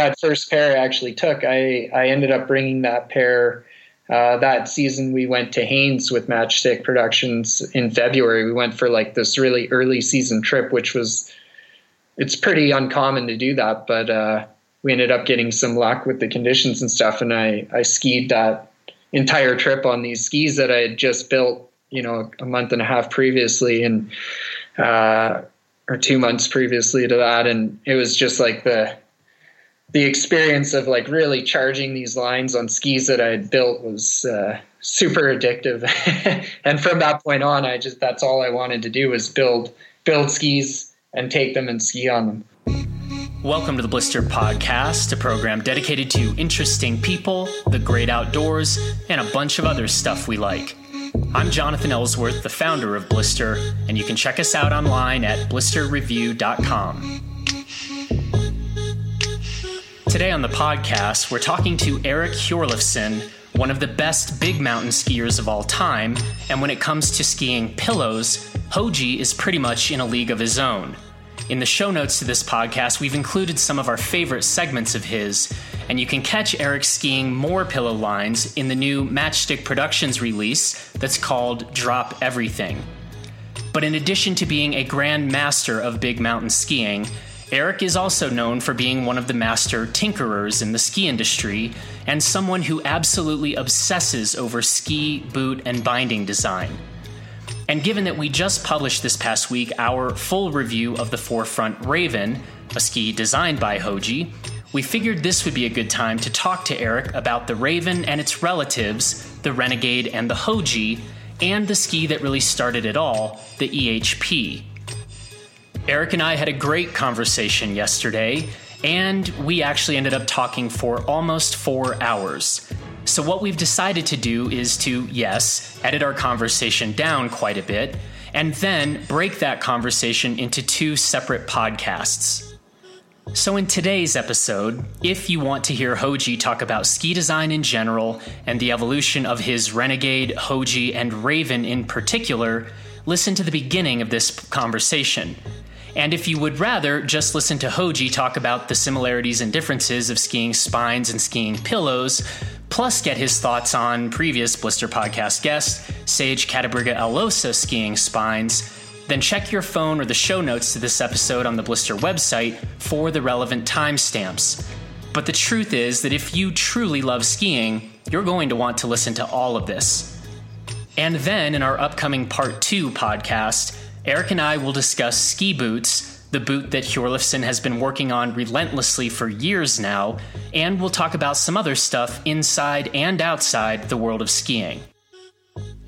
that first pair I actually took, I I ended up bringing that pair. Uh, that season, we went to Haines with Matchstick Productions in February. We went for like this really early season trip, which was it's pretty uncommon to do that, but uh, we ended up getting some luck with the conditions and stuff. And I I skied that entire trip on these skis that I had just built, you know, a month and a half previously, and uh, or two months previously to that, and it was just like the the experience of like really charging these lines on skis that I had built was uh, super addictive. and from that point on, I just that's all I wanted to do was build build skis and take them and ski on them. Welcome to the Blister Podcast, a program dedicated to interesting people, the great outdoors, and a bunch of other stuff we like. I'm Jonathan Ellsworth, the founder of Blister, and you can check us out online at blisterreview.com. Today on the podcast, we're talking to Eric Hjorleifson, one of the best big mountain skiers of all time, and when it comes to skiing pillows, Hoji is pretty much in a league of his own. In the show notes to this podcast, we've included some of our favorite segments of his, and you can catch Eric skiing more pillow lines in the new Matchstick Productions release that's called Drop Everything. But in addition to being a grand master of big mountain skiing, Erik is also known for being one of the master tinkerers in the ski industry and someone who absolutely obsesses over ski, boot, and binding design. And given that we just published this past week our full review of the 4FRNT Raven, a ski designed by Hoji, we figured this would be a good time to talk to Eric about the Raven and its relatives, the Renegade and the Hoji, and the ski that really started it all, the EHP. Erik and I had a great conversation yesterday, and we actually ended up talking for almost four hours. So, what we've decided to do is to, yes, edit our conversation down quite a bit, and then break that conversation into two separate podcasts. So, in today's episode, if you want to hear Hoji talk about ski design in general and the evolution of his Renegade, Hoji, and Raven in particular, listen to the beginning of this conversation. And if you would rather just listen to Hoji talk about the similarities and differences of skiing spines and skiing pillows, plus get his thoughts on previous Blister podcast guest, Sage Cattabriga Alosa skiing spines, then check your phone or the show notes to this episode on the Blister website for the relevant timestamps. But the truth is that if you truly love skiing, you're going to want to listen to all of this. And then in our upcoming Part 2 podcast, Erik and I will discuss ski boots, the boot that Hjorleifson has been working on relentlessly for years now, and we'll talk about some other stuff inside and outside the world of skiing.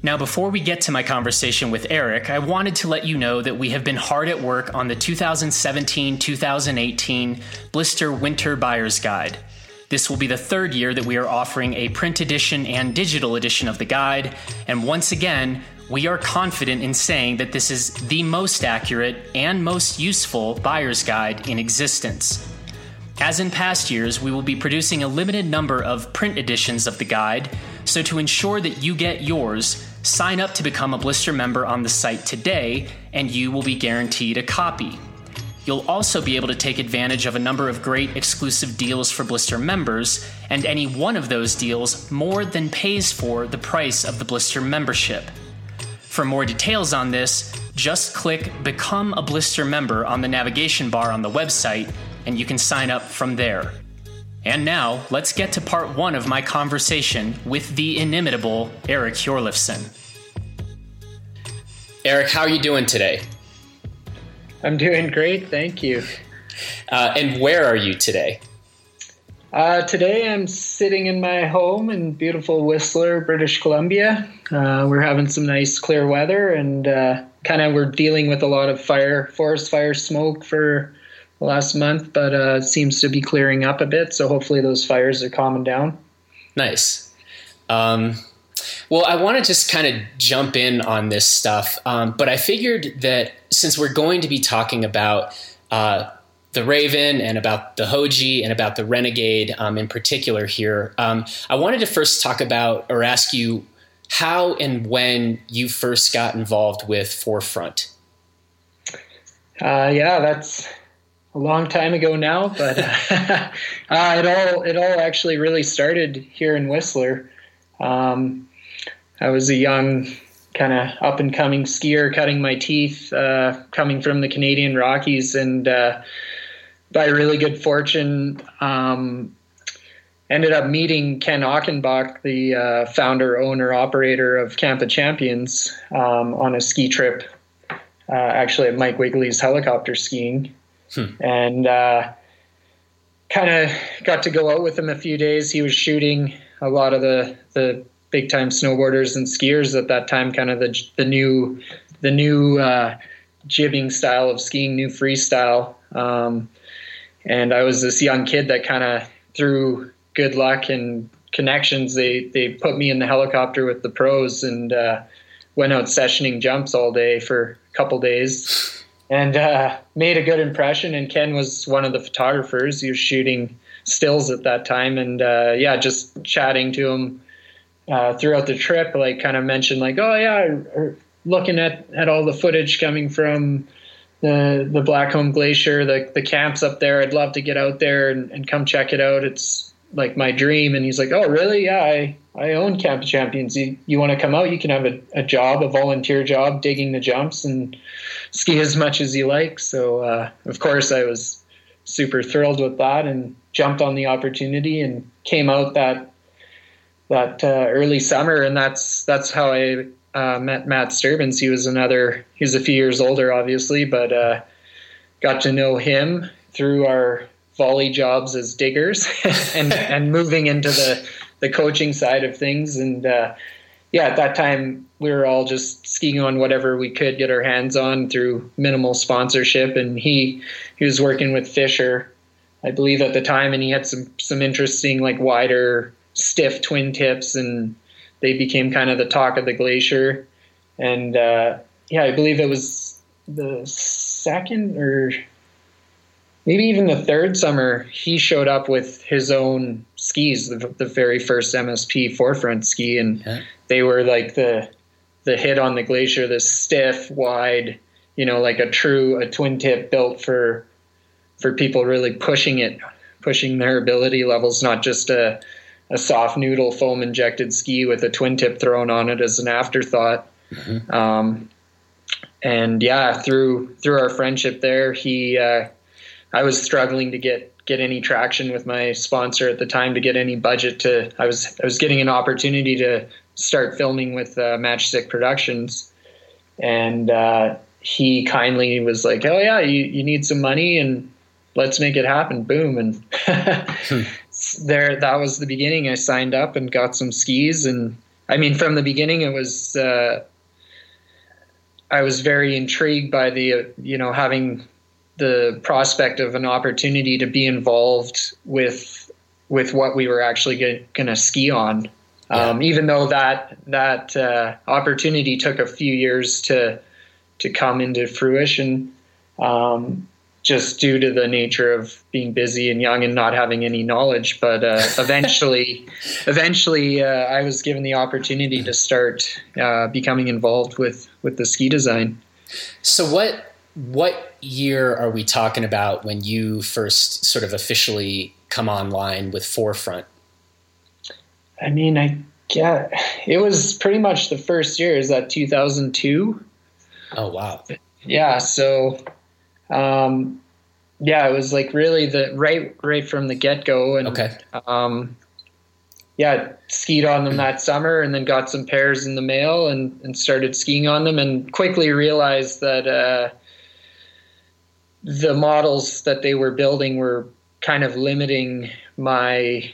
Now, before we get to my conversation with Eric, I wanted to let you know that we have been hard at work on the 2017 2018 Blister Winter Buyer's Guide. This will be the third year that we are offering a print edition and digital edition of the guide, and once again, we are confident in saying that this is the most accurate and most useful buyer's guide in existence. As in past years, we will be producing a limited number of print editions of the guide, so to ensure that you get yours, sign up to become a Blister member on the site today, and you will be guaranteed a copy. You'll also be able to take advantage of a number of great exclusive deals for Blister members, and any one of those deals more than pays for the price of the Blister membership. For more details on this, just click Become a Blister member on the navigation bar on the website, and you can sign up from there. And now, let's get to part one of my conversation with the inimitable Eric Hjorleifson. Eric, how are you doing today? I'm doing great, thank you. Uh, and where are you today? Uh, today I'm sitting in my home in beautiful Whistler, British Columbia. Uh, we're having some nice clear weather and uh, kind of we're dealing with a lot of fire, forest fire smoke for the last month, but uh, it seems to be clearing up a bit. So hopefully those fires are calming down. Nice. Um, well, I want to just kind of jump in on this stuff, um, but I figured that since we're going to be talking about uh, the Raven and about the Hoji and about the Renegade um, in particular here. Um, I wanted to first talk about or ask you how and when you first got involved with 4FRNT. Uh, yeah, that's a long time ago now, but uh, it all it all actually really started here in Whistler. Um, I was a young kind of up and coming skier, cutting my teeth, uh, coming from the Canadian Rockies, and uh, by really good fortune, um, ended up meeting Ken Achenbach, the uh, founder, owner, operator of Camp of Champions, um, on a ski trip, uh, actually at Mike Wiegele's helicopter skiing, hmm. and uh, kind of got to go out with him a few days. He was shooting a lot of the the big time snowboarders and skiers at that time, kind of the the new the new uh, jibbing style of skiing, new freestyle. Um, and I was this young kid that kind of through good luck and connections, they they put me in the helicopter with the pros and uh, went out sessioning jumps all day for a couple days. And uh, made a good impression. And Ken was one of the photographers. He was shooting stills at that time, and uh, yeah, just chatting to him uh, throughout the trip, like kind of mentioned like, oh yeah, looking at, at all the footage coming from the the Blackcomb Glacier, the the camps up there. I'd love to get out there and, and come check it out. It's like my dream. And he's like, oh really? Yeah, I I own Camp Champions. You you want to come out? You can have a, a job, a volunteer job, digging the jumps and ski as much as you like. So uh, of course I was super thrilled with that and jumped on the opportunity and came out that that uh, early summer, and that's that's how I uh, met Matt Sterbenz. He was another. He was a few years older, obviously, but uh, got to know him through our volley jobs as diggers, and and moving into the the coaching side of things. And uh, yeah, at that time we were all just skiing on whatever we could get our hands on through minimal sponsorship. And he he was working with Fischer, I believe, at the time, and he had some some interesting like wider stiff twin tips, and they became kind of the talk of the glacier. And uh, yeah, I believe it was the second or maybe even the third summer he showed up with his own skis, the, the very first MSP 4FRNT ski, and they were like the the hit on the glacier, this stiff, wide, you know, like a true a twin tip built for for people really pushing it, pushing their ability levels, not just a a soft noodle foam injected ski with a twin tip thrown on it as an afterthought. Mm-hmm. Um, and yeah, through through our friendship there, he uh, I was struggling to get get any traction with my sponsor at the time to get any budget to. I was I was getting an opportunity to start filming with uh, Matchstick Productions, and uh, he kindly was like, "Oh yeah, you you need some money and." Let's make it happen. Boom. And hmm there that was the beginning. I signed up and got some skis, and I mean, from the beginning, it was uh, I was very intrigued by the uh, you know having the prospect of an opportunity to be involved with with what we were actually going to ski on. Yeah. Um, even though that that uh, opportunity took a few years to to come into fruition, um, just due to the nature of being busy and young and not having any knowledge. But uh, eventually, eventually, uh, I was given the opportunity to start uh, becoming involved with with the ski design. So what what year are we talking about when you first sort of officially come online with 4FRNT? I mean, I yeah, it was pretty much the first year. Is that two thousand two? Oh wow! Yeah, so um, yeah, it was like really the right right from the get go, and okay. um, yeah, skied on them that summer, and then got some pairs in the mail, and and started skiing on them, and quickly realized that uh, the models that they were building were kind of limiting my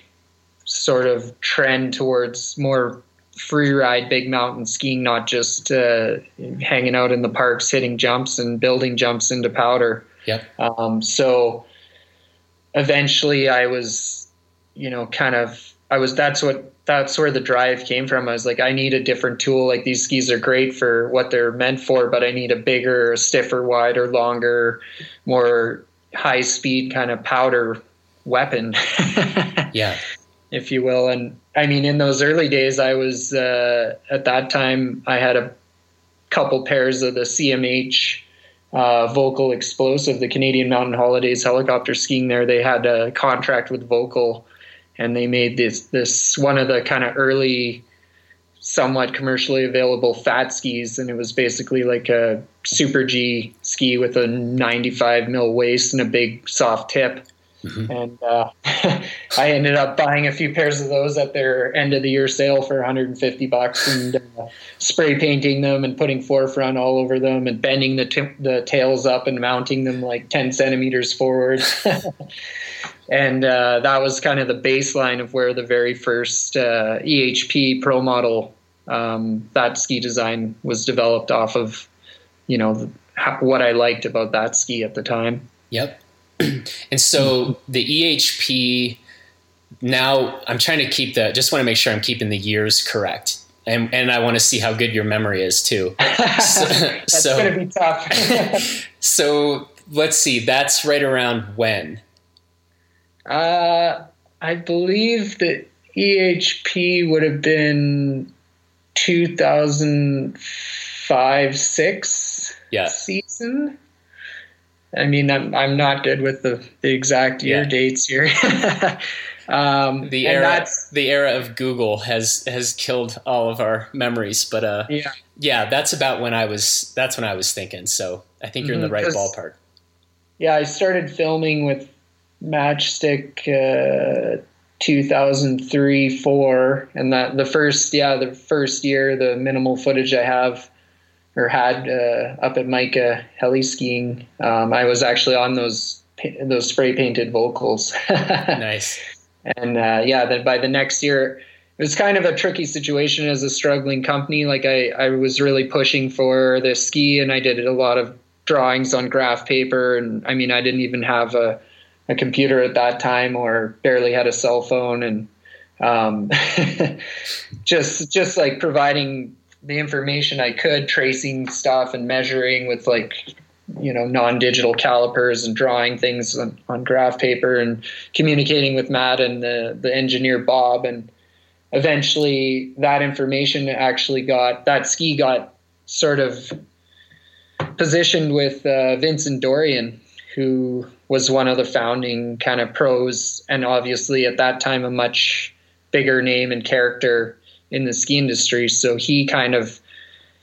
sort of trend towards more free ride big mountain skiing, not just uh, hanging out in the parks, hitting jumps and building jumps into powder. Yep. Um, so eventually I was, you know, kind of, I was, that's what, that's where the drive came from. I was like, I need a different tool. Like these skis are great for what they're meant for, but I need a bigger, stiffer, wider, longer, more high speed kind of powder weapon. yeah. If you will. And I mean, in those early days, I was uh, at that time I had a couple pairs of the CMH uh, Volkl Explosive, the Canadian Mountain Holidays helicopter skiing there. They had a contract with Volkl, and they made this this one of the kind of early, somewhat commercially available fat skis, and it was basically like a Super G ski with a 95 mil waist and a big soft tip. Mm-hmm. And uh, I ended up buying a few pairs of those at their end of the year sale for 150 bucks and uh, spray painting them and putting 4FRNT all over them and bending the, t- the tails up and mounting them like 10 centimeters forward. and uh, that was kind of the baseline of where the very first uh, EHP Pro model um, that ski design was developed off of, you know, what I liked about that ski at the time. Yep. and so the EHP now I'm trying to keep the just want to make sure I'm keeping the years correct. And, and I want to see how good your memory is too. So, that's so, to be tough. so let's see. That's right around when? Uh, I believe that EHP would have been 2005 six yeah. season. I mean, I'm I'm not good with the, the exact year yeah. dates here. um, the era the era of Google has has killed all of our memories, but uh, yeah, yeah, that's about when I was that's when I was thinking. So I think you're mm-hmm, in the right mm-hmm, ballpark. Yeah, I started filming with Matchstick uh, 2003 four, and that the first yeah the first year the minimal footage I have or had uh, up at Micah heli skiing. Um, I was actually on those those spray painted Volkls. nice. And uh, yeah, then by the next year, it was kind of a tricky situation as a struggling company. Like I, I was really pushing for the ski, and I did a lot of drawings on graph paper. And I mean, I didn't even have a, a computer at that time, or barely had a cell phone, and um, just just like providing the information I could, tracing stuff and measuring with like you know non-digital calipers and drawing things on, on graph paper and communicating with Matt and the the engineer Bob. And eventually that information actually got that ski got sort of positioned with uh, Vincent Dorion who was one of the founding kind of pros and obviously at that time a much bigger name and character in the ski industry. So he kind of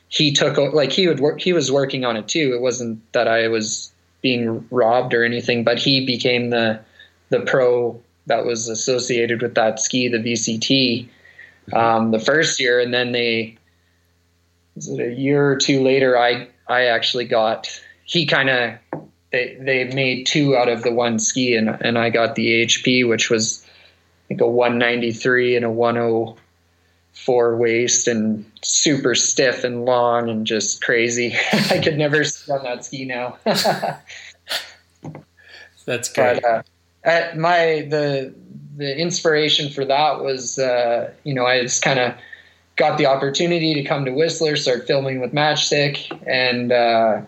he took like he would work he was working on it too. It wasn't that I was being robbed or anything, but he became the the pro that was associated with that ski, the VCT, um, the first year, and then they was it a year or two later? I I actually got he kind of they they made two out of the one ski, and and I got the HP, which was I think a 193 and a 10 four waist and super stiff and long and just crazy. I could never sit on that ski now. That's great. But, uh, at my the the inspiration for that was uh, you know I just kind of got the opportunity to come to Whistler, start filming with Matchstick, and uh,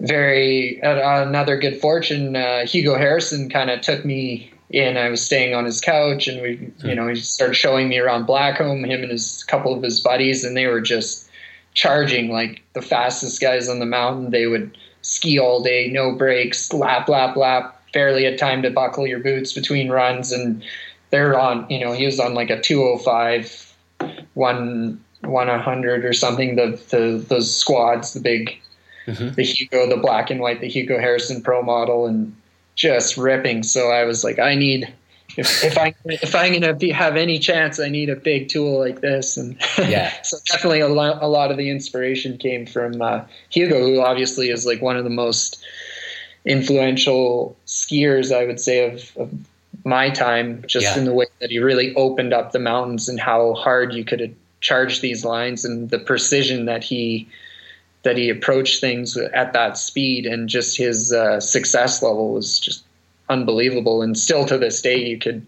very uh, another good fortune. Uh, Hugo Harrison kind of took me and I was staying on his couch, and we, you know, he started showing me around Blackcomb, him and his couple of his buddies, and they were just charging like the fastest guys on the mountain. They would ski all day, no breaks, lap, lap, lap. Barely had time to buckle your boots between runs, and they're on. You know, he was on like a 205, one one hundred or something. The the those squads, the big, mm-hmm. the Hugo, the black and white, the Hugo Harrison Pro model, and just ripping. So I was like, I need if, if I if I'm gonna be, have any chance, I need a big tool like this. And yeah, so definitely a lot a lot of the inspiration came from uh, Hugo, who obviously is like one of the most influential skiers I would say of, of my time, just yeah. in the way that he really opened up the mountains and how hard you could charge these lines and the precision that he that he approached things at that speed and just his uh, success level was just unbelievable. And still to this day, you could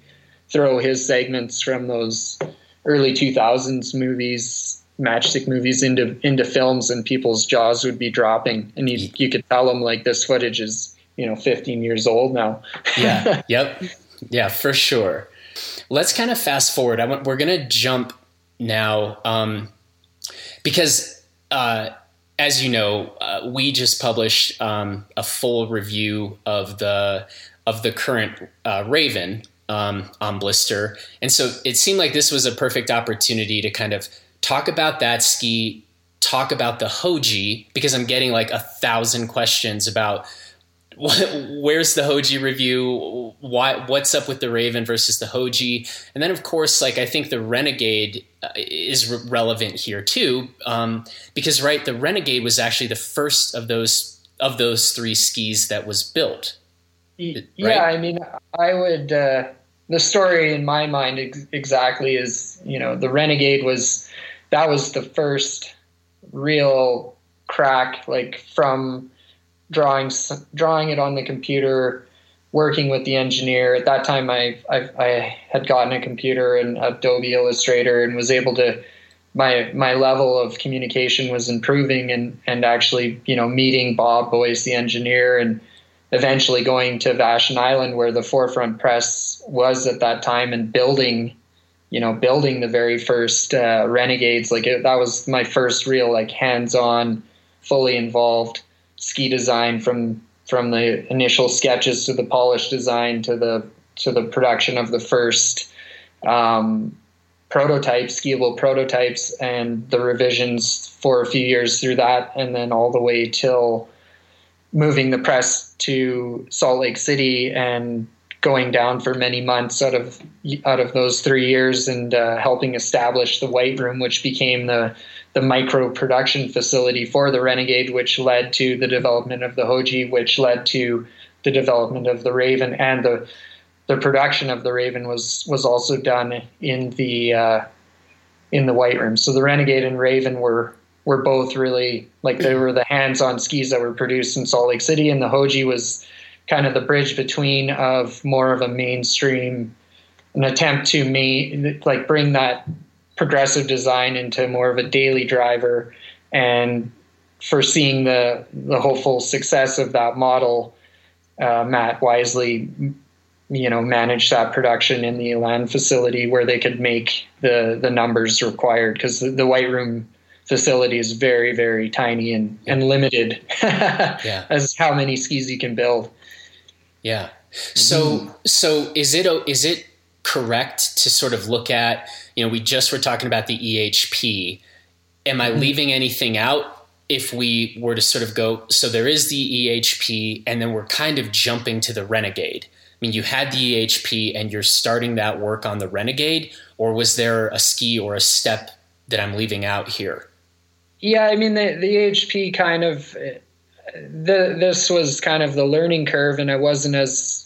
throw his segments from those early 2000s movies, matchstick movies into into films, and people's jaws would be dropping, and you you could tell them like this footage is you know 15 years old now. yeah. Yep. Yeah, for sure. Let's kind of fast forward. I want we're gonna jump now um, because. Uh, as you know, uh, we just published um, a full review of the of the current uh, Raven um, on Blister, and so it seemed like this was a perfect opportunity to kind of talk about that ski, talk about the Hoji because I'm getting like a thousand questions about where's the Hoji review? Why, what's up with the Raven versus the Hoji? And then, of course, like I think the Renegade uh, is re- relevant here too, um, because right, the Renegade was actually the first of those of those three skis that was built. Right? Yeah, I mean, I would. Uh, the story in my mind ex- exactly is you know the Renegade was that was the first real crack like from drawing drawing it on the computer, working with the engineer. At that time, I I, I had gotten a computer and Adobe Illustrator and was able to. My my level of communication was improving and and actually you know meeting Bob Boyce the engineer and eventually going to Vashon Island where the 4FRNT press was at that time and building you know building the very first uh, renegades like it, that was my first real like hands-on fully involved ski design from from the initial sketches to the polished design to the to the production of the first um, prototypes, skiable prototypes, and the revisions for a few years through that, and then all the way till moving the press to Salt Lake City and going down for many months out of out of those three years and uh, helping establish the White Room, which became the the micro production facility for the Renegade, which led to the development of the Hoji, which led to the development of the Raven, and the the production of the Raven was was also done in the uh, in the White Room. So the Renegade and Raven were were both really like they were the hands-on skis that were produced in Salt Lake City, and the Hoji was kind of the bridge between of more of a mainstream an attempt to me like bring that progressive design into more of a daily driver and foreseeing the the hopeful success of that model uh, matt wisely you know managed that production in the Elan facility where they could make the the numbers required because the, the white room facility is very very tiny and and limited. Yeah. as how many skis you can build. Yeah. So so is it is it correct to sort of look at you know, we just were talking about the EHP. Am I mm-hmm. leaving anything out if we were to sort of go, so there is the EHP, and then we're kind of jumping to the Renegade? I mean, you had the EHP and you're starting that work on the Renegade, or was there a ski or a step that I'm leaving out here? Yeah, I mean, the, the EHP kind of, the, this was kind of the learning curve, and I wasn't as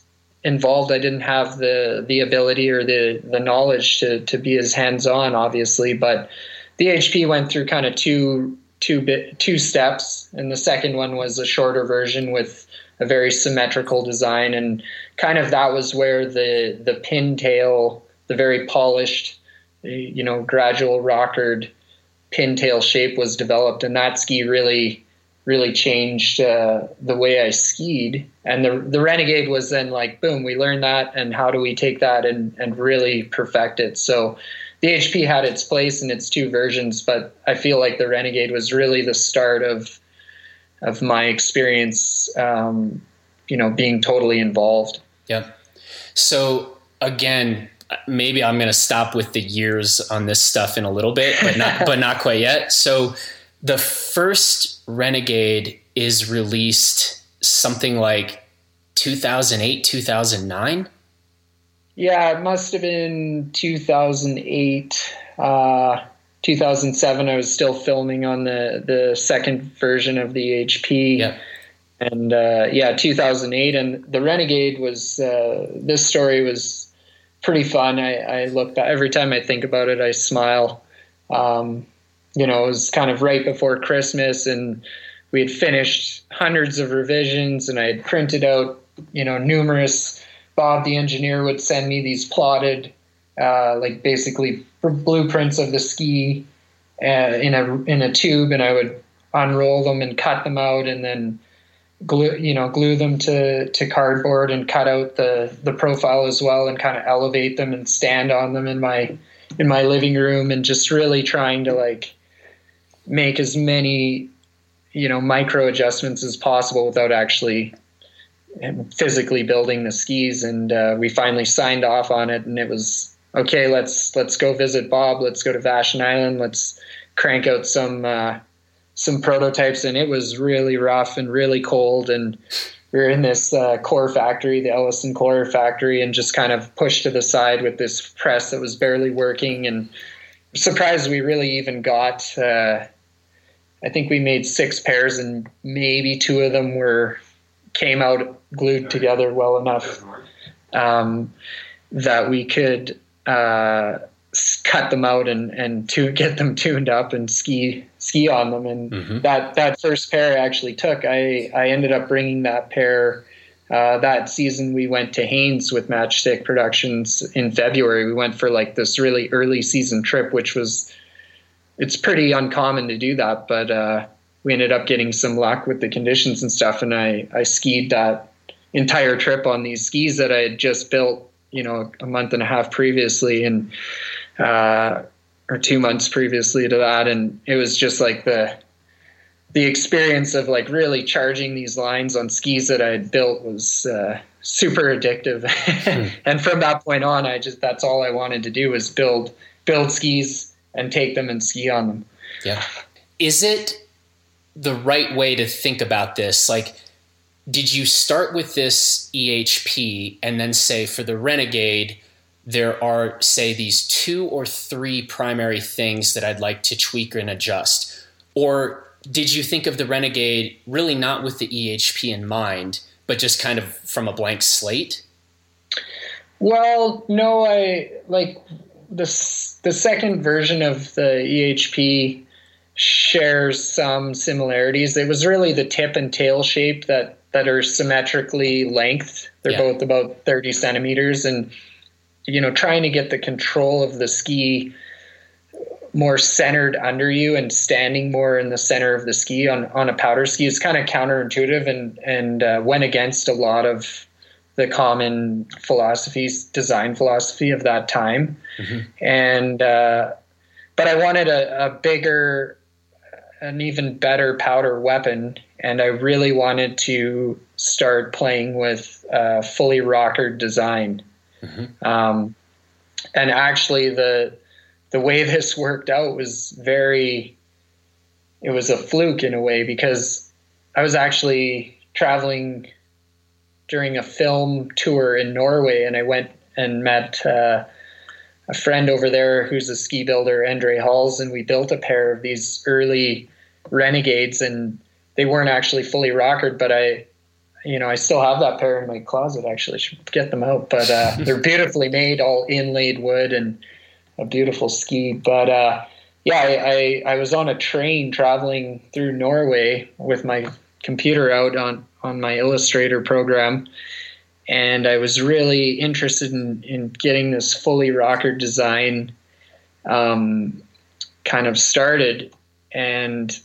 involved. I didn't have the the ability or the the knowledge to to be as hands on, obviously. But the HP went through kind of two two bit two steps, and the second one was a shorter version with a very symmetrical design, and kind of that was where the the pintail the very polished, you know, gradual rockered pintail shape was developed, and that ski really really changed uh, the way I skied. And the the Renegade was then like, boom, we learned that, and how do we take that and and really perfect it? So the HP had its place in its two versions, but I feel like the Renegade was really the start of of my experience, um, you know, being totally involved. Yeah. So again, maybe I'm going to stop with the years on this stuff in a little bit, but not but not quite yet. So the first Renegade is released something like 2008, 2009. Yeah, it must have been 2008. Uh, 2007, I was still filming on the, the second version of the HP. Yeah. And uh, yeah, 2008. And the Renegade was, uh, this story was pretty fun. I, I look back, every time I think about it, I smile. Um, you know, it was kind of right before Christmas and we had finished hundreds of revisions and I had printed out, you know, numerous. Bob, the engineer, would send me these plotted, uh, like basically blueprints of the ski uh, in a in a tube, and I would unroll them and cut them out, and then glue, you know, glue them to to cardboard and cut out the the profile as well, and kind of elevate them and stand on them in my in my living room, and just really trying to like make as many you know micro adjustments as possible without actually physically building the skis. And uh, we finally signed off on it and it was okay let's let's go visit bob. Let's go to vashon island. Let's crank out some uh, some prototypes. And it was really rough and really cold. And we were in this uh, core factory the ellison core factory and just kind of pushed to the side with this press that was barely working. And surprised we really even got uh, I think we made six pairs, and maybe two of them were came out glued together well enough um, that we could uh, cut them out and and to get them tuned up and ski ski on them. And mm-hmm. that that first pair I actually took. I I ended up bringing that pair. Uh, that season we went to Haines with Matchstick Productions in February. We went for like this really early season trip, which was it's pretty uncommon to do that, but uh, we ended up getting some luck with the conditions and stuff. And I, I skied that entire trip on these skis that I had just built, you know, a month and a half previously and, uh, or two months previously to that. And it was just like the, the experience of like really charging these lines on skis that I had built was uh, super addictive. mm. and from that point on, I just, that's all I wanted to do was build, build skis and take them and ski on them. Yeah. Is it the right way to think about this? Like, did you start with this EHP and then say for the Renegade, there are, say, these two or three primary things that I'd like to tweak and adjust? Or did you think of the Renegade really not with the EHP in mind, but just kind of from a blank slate? Well, no, I like the the second version of the EHP shares some similarities. It was really the tip and tail shape that that are symmetrically length. They're yeah. both about 30 centimeters, and you know, trying to get the control of the ski more centered under you and standing more in the center of the ski on, on a powder ski is kind of counterintuitive and and uh, went against a lot of the common philosophies, design philosophy of that time. Mm-hmm. And, uh, but I wanted a, a, bigger, an even better powder weapon. And I really wanted to start playing with uh, fully rocker design. Mm-hmm. Um, and actually, the the way this worked out was very. It was a fluke in a way because I was actually traveling during a film tour in Norway, and I went and met uh, a friend over there who's a ski builder, Andre Halls, and we built a pair of these early Renegades, and they weren't actually fully rockered, but I, you know, I still have that pair in my closet. Actually, should get them out, but uh, they're beautifully made, all inlaid wood, and a beautiful ski. But uh, yeah, I, I, I was on a train traveling through Norway with my computer out on on my Illustrator program, and I was really interested in in getting this fully rocker design um, kind of started, and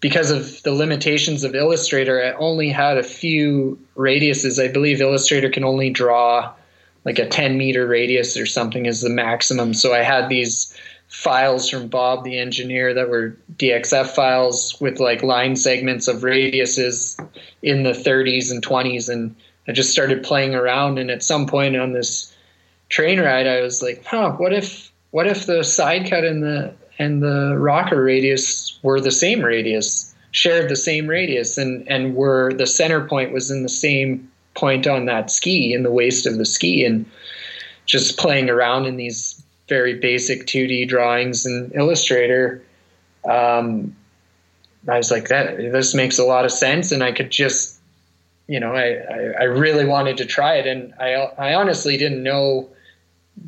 because of the limitations of Illustrator, I only had a few radiuses. I believe Illustrator can only draw like a 10 meter radius or something as the maximum. So I had these files from Bob the engineer that were DXF files with like line segments of radiuses in the 30s and 20s and I just started playing around and at some point on this train ride I was like, "Huh, what if what if the side cut and the and the rocker radius were the same radius, shared the same radius and and were the center point was in the same point on that ski in the waist of the ski and just playing around in these very basic 2D drawings in Illustrator, um, I was like, that this makes a lot of sense, and I could just, you know, I, I, I really wanted to try it, and I I honestly didn't know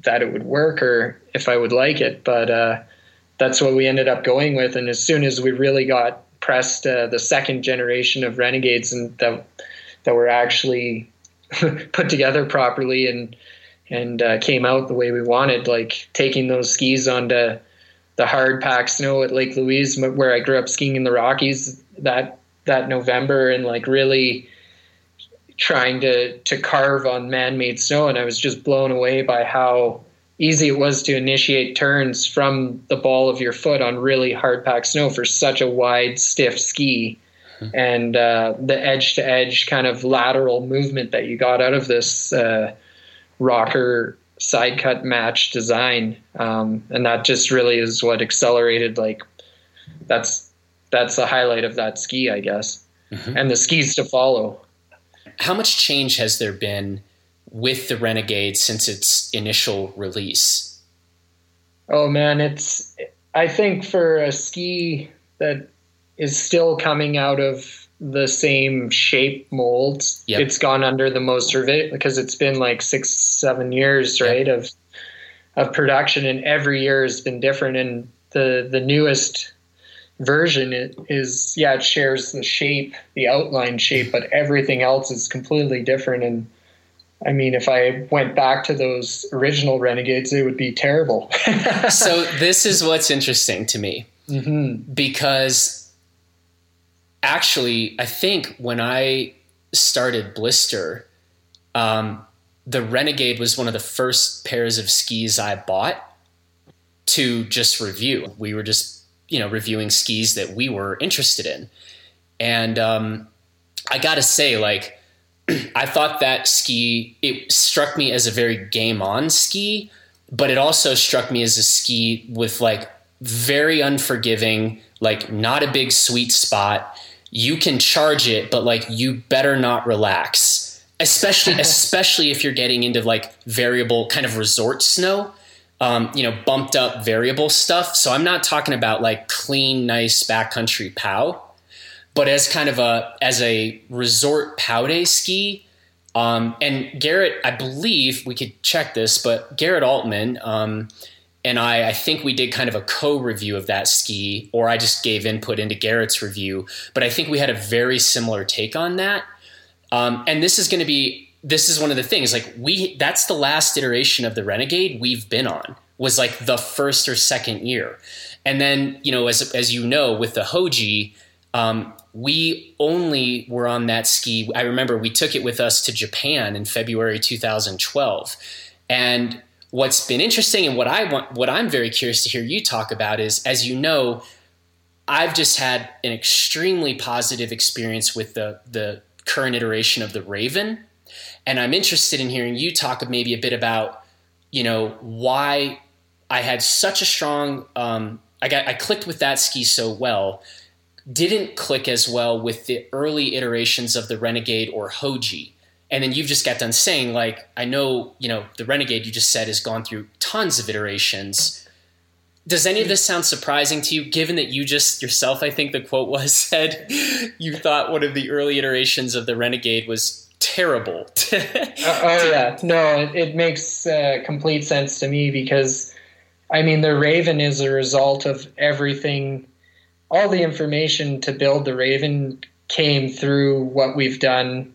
that it would work or if I would like it, but uh, that's what we ended up going with. And as soon as we really got pressed uh, the second generation of Renegades and that that were actually put together properly and and uh, came out the way we wanted, like taking those skis onto the hard packed snow at Lake Louise, where I grew up skiing in the Rockies that that November, and like really trying to to carve on man made snow, and I was just blown away by how easy it was to initiate turns from the ball of your foot on really hard packed snow for such a wide, stiff ski. Mm-hmm. And uh, the edge to edge kind of lateral movement that you got out of this uh, rocker side cut match design. Um, and that just really is what accelerated, like, that's that's the highlight of that ski, I guess. Mm-hmm. And the skis to follow. How much change has there been with the Renegade since its initial release? Oh man, it's I think for a ski that is still coming out of the same shape molds, yep. it's gone under the most of it because it's been like six, seven years, right, yep. of of production, and every year has been different. And the the newest version is yeah, it shares the shape, the outline shape, but everything else is completely different. And I mean, if I went back to those original Renegades, it would be terrible. so this is what's interesting to me mm-hmm. because actually, I think when I started Blister, um, the Renegade was one of the first pairs of skis I bought to just review. We were just, you know, reviewing skis that we were interested in. And um, I got to say, like, I thought that ski it struck me as a very game on ski, but it also struck me as a ski with like very unforgiving, like not a big sweet spot. You can charge it, but like you better not relax. Especially especially if you're getting into like variable kind of resort snow. Um, you know, bumped up variable stuff. So I'm not talking about like clean, nice backcountry pow but as kind of a as a resort pow day ski. Um, and Garrett, I believe we could check this, but Garrett Altmann um, and I, I think we did kind of a co-review of that ski, or I just gave input into Garrett's review. But I think we had a very similar take on that. Um, and this is going to be this is one of the things like we that's the last iteration of the Renegade we've been on was like the first or second year, and then you know as as you know with the Hoji. Um, we only were on that ski. I remember we took it with us to Japan in February 2012. And what's been interesting and what I want, what I'm very curious to hear you talk about is, as you know, I've just had an extremely positive experience with the the current iteration of the Raven, and I'm interested in hearing you talk maybe a bit about, you know, why I had such a strong. Um, I got I clicked with that ski so well didn't click as well with the early iterations of the Renegade or Hoji. And then you've just got done saying, like, I know, you know, the Renegade you just said has gone through tons of iterations. Does any of this sound surprising to you, given that you just yourself, I think the quote was, said you thought one of the early iterations of the Renegade was terrible? uh, oh, yeah. No, it, it makes uh, complete sense to me because, I mean, the Raven is a result of everything all the information to build the Raven came through what we've done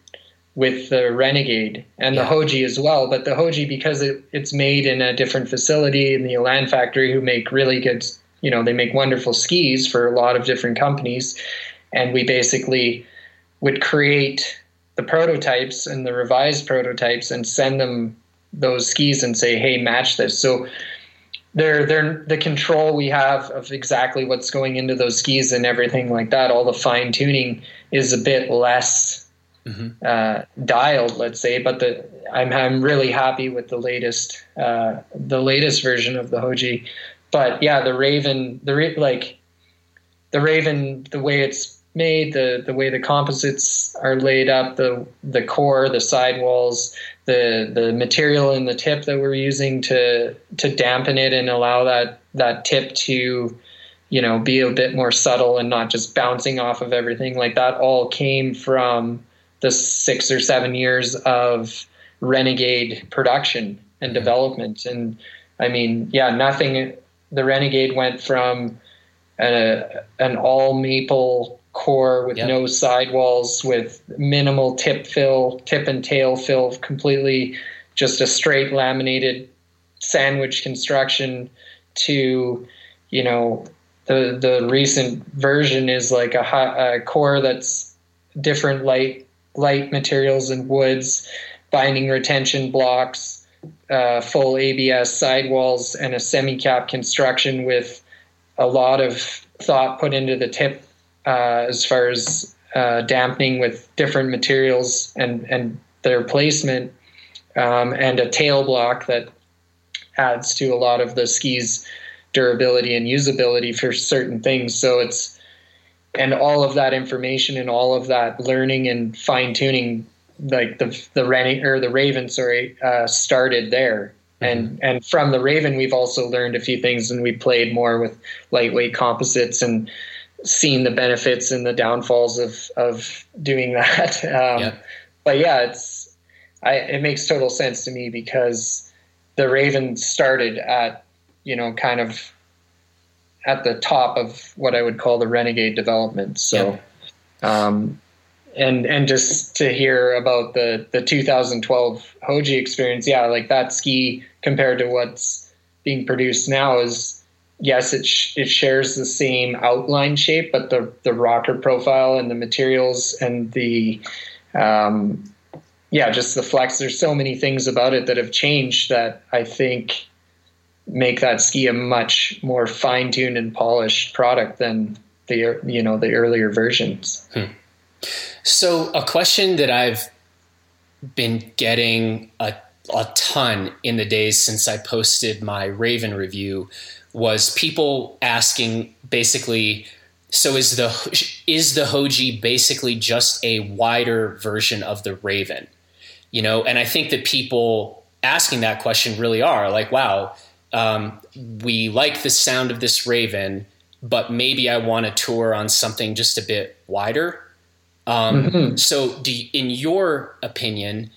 with the Renegade and yeah. the Hoji as well. But the Hoji, because it, it's made in a different facility in the Elan factory, who make really good, you know, they make wonderful skis for a lot of different companies, and we basically would create the prototypes and the revised prototypes and send them those skis and say, hey, match this. So they're they're the control we have of exactly what's going into those skis and everything like that. All the fine tuning is a bit less mm-hmm. uh, dialed, let's say. But the I'm I'm really happy with the latest uh, the latest version of the Hoji. But yeah, the Raven, the like the Raven, the way it's made, the the way the composites are laid up, the the core, the sidewalls, the the material in the tip that we're using to to dampen it and allow that that tip to you know be a bit more subtle and not just bouncing off of everything like that all came from the six or seven years of renegade production and development and i mean yeah nothing the renegade went from a, an all maple core with yep. no sidewalls, with minimal tip fill, tip and tail fill, completely just a straight laminated sandwich construction to, you know, the the recent version is like a, a core that's different light light materials and woods, binding retention blocks, uh, full ABS sidewalls and a semi cap construction with a lot of thought put into the tip uh, as far as uh, dampening with different materials and, and their placement, um, and a tail block that adds to a lot of the skis durability and usability for certain things. So it's and all of that information and all of that learning and fine tuning, like the the Ren or the Raven, sorry, uh, started there. Mm-hmm. And and from the Raven, we've also learned a few things, and we played more with lightweight composites and seen the benefits and the downfalls of of doing that. Um, yeah. But yeah, it's I, it makes total sense to me because the Raven started at you know kind of at the top of what I would call the renegade development. So, yeah. um, and and just to hear about the the 2012 Hoji experience, yeah, like that ski compared to what's being produced now is yes, it sh- it shares the same outline shape, but the the rocker profile and the materials and the um, yeah, just the flex. There's so many things about it that have changed that I think make that ski a much more fine-tuned and polished product than the you know the earlier versions. Hmm. So a question that I've been getting a a ton in the days since I posted my Raven review was people asking basically so is the is the Hoji basically just a wider version of the Raven? You know, and I think that people asking that question really are like, wow, um, we like the sound of this Raven, but maybe I want to tour on something just a bit wider. Um, mm-hmm. So, you, in your opinion,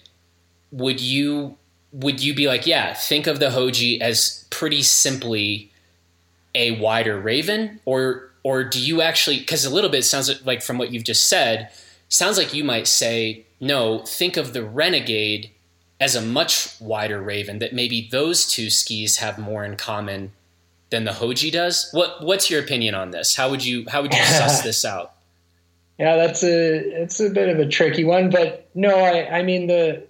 would you would you be like, yeah, think of the Hoji as pretty simply a wider Raven, or or do you actually? Because a little bit sounds like from what you've just said, sounds like you might say, no, think of the Renegade as a much wider Raven that maybe those two skis have more in common than the Hoji does. What what's your opinion on this? How would you how would you suss this out? Yeah, that's a it's a bit of a tricky one, but no, I I mean the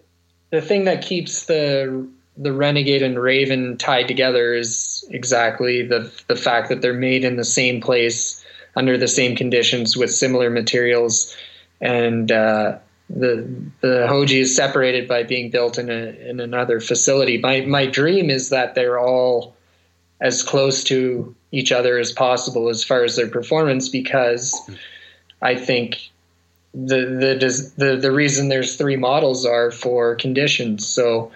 the thing that keeps the the Renegade and Raven tied together is exactly the the fact that they're made in the same place under the same conditions with similar materials and uh, the the Hoji is separated by being built in a in another facility. My my dream is that they're all as close to each other as possible as far as their performance because I think the the the the reason there's three models are for conditions. So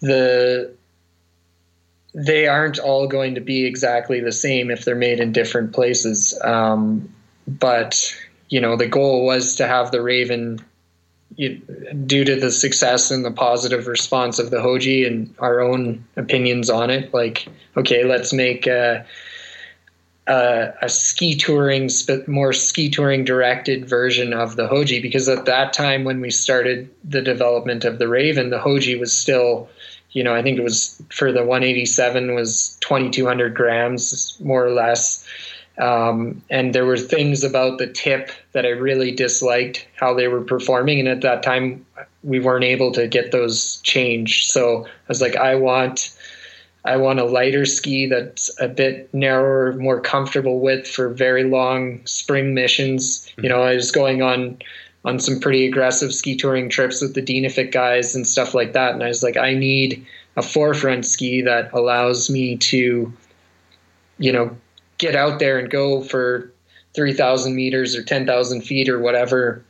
the they aren't all going to be exactly the same if they're made in different places. Um, but you know, the goal was to have the Raven, you, due to the success and the positive response of the Hoji and our own opinions on it. Like, okay, let's make a, a, a ski touring, more ski touring directed version of the Hoji. Because at that time, when we started the development of the Raven, the Hoji was still you know, I think it was for the 187 was 2200 grams, more or less. Um, and there were things about the tip that I really disliked how they were performing. And at that time, we weren't able to get those changed. So I was like, I want, I want a lighter ski that's a bit narrower, more comfortable with for very long spring missions. Mm-hmm. You know, I was going on on some pretty aggressive ski touring trips with the Dynafit guys and stuff like that. And I was like, I need a 4FRNT ski that allows me to, you know, get out there and go for 3,000 meters or 10,000 feet or whatever,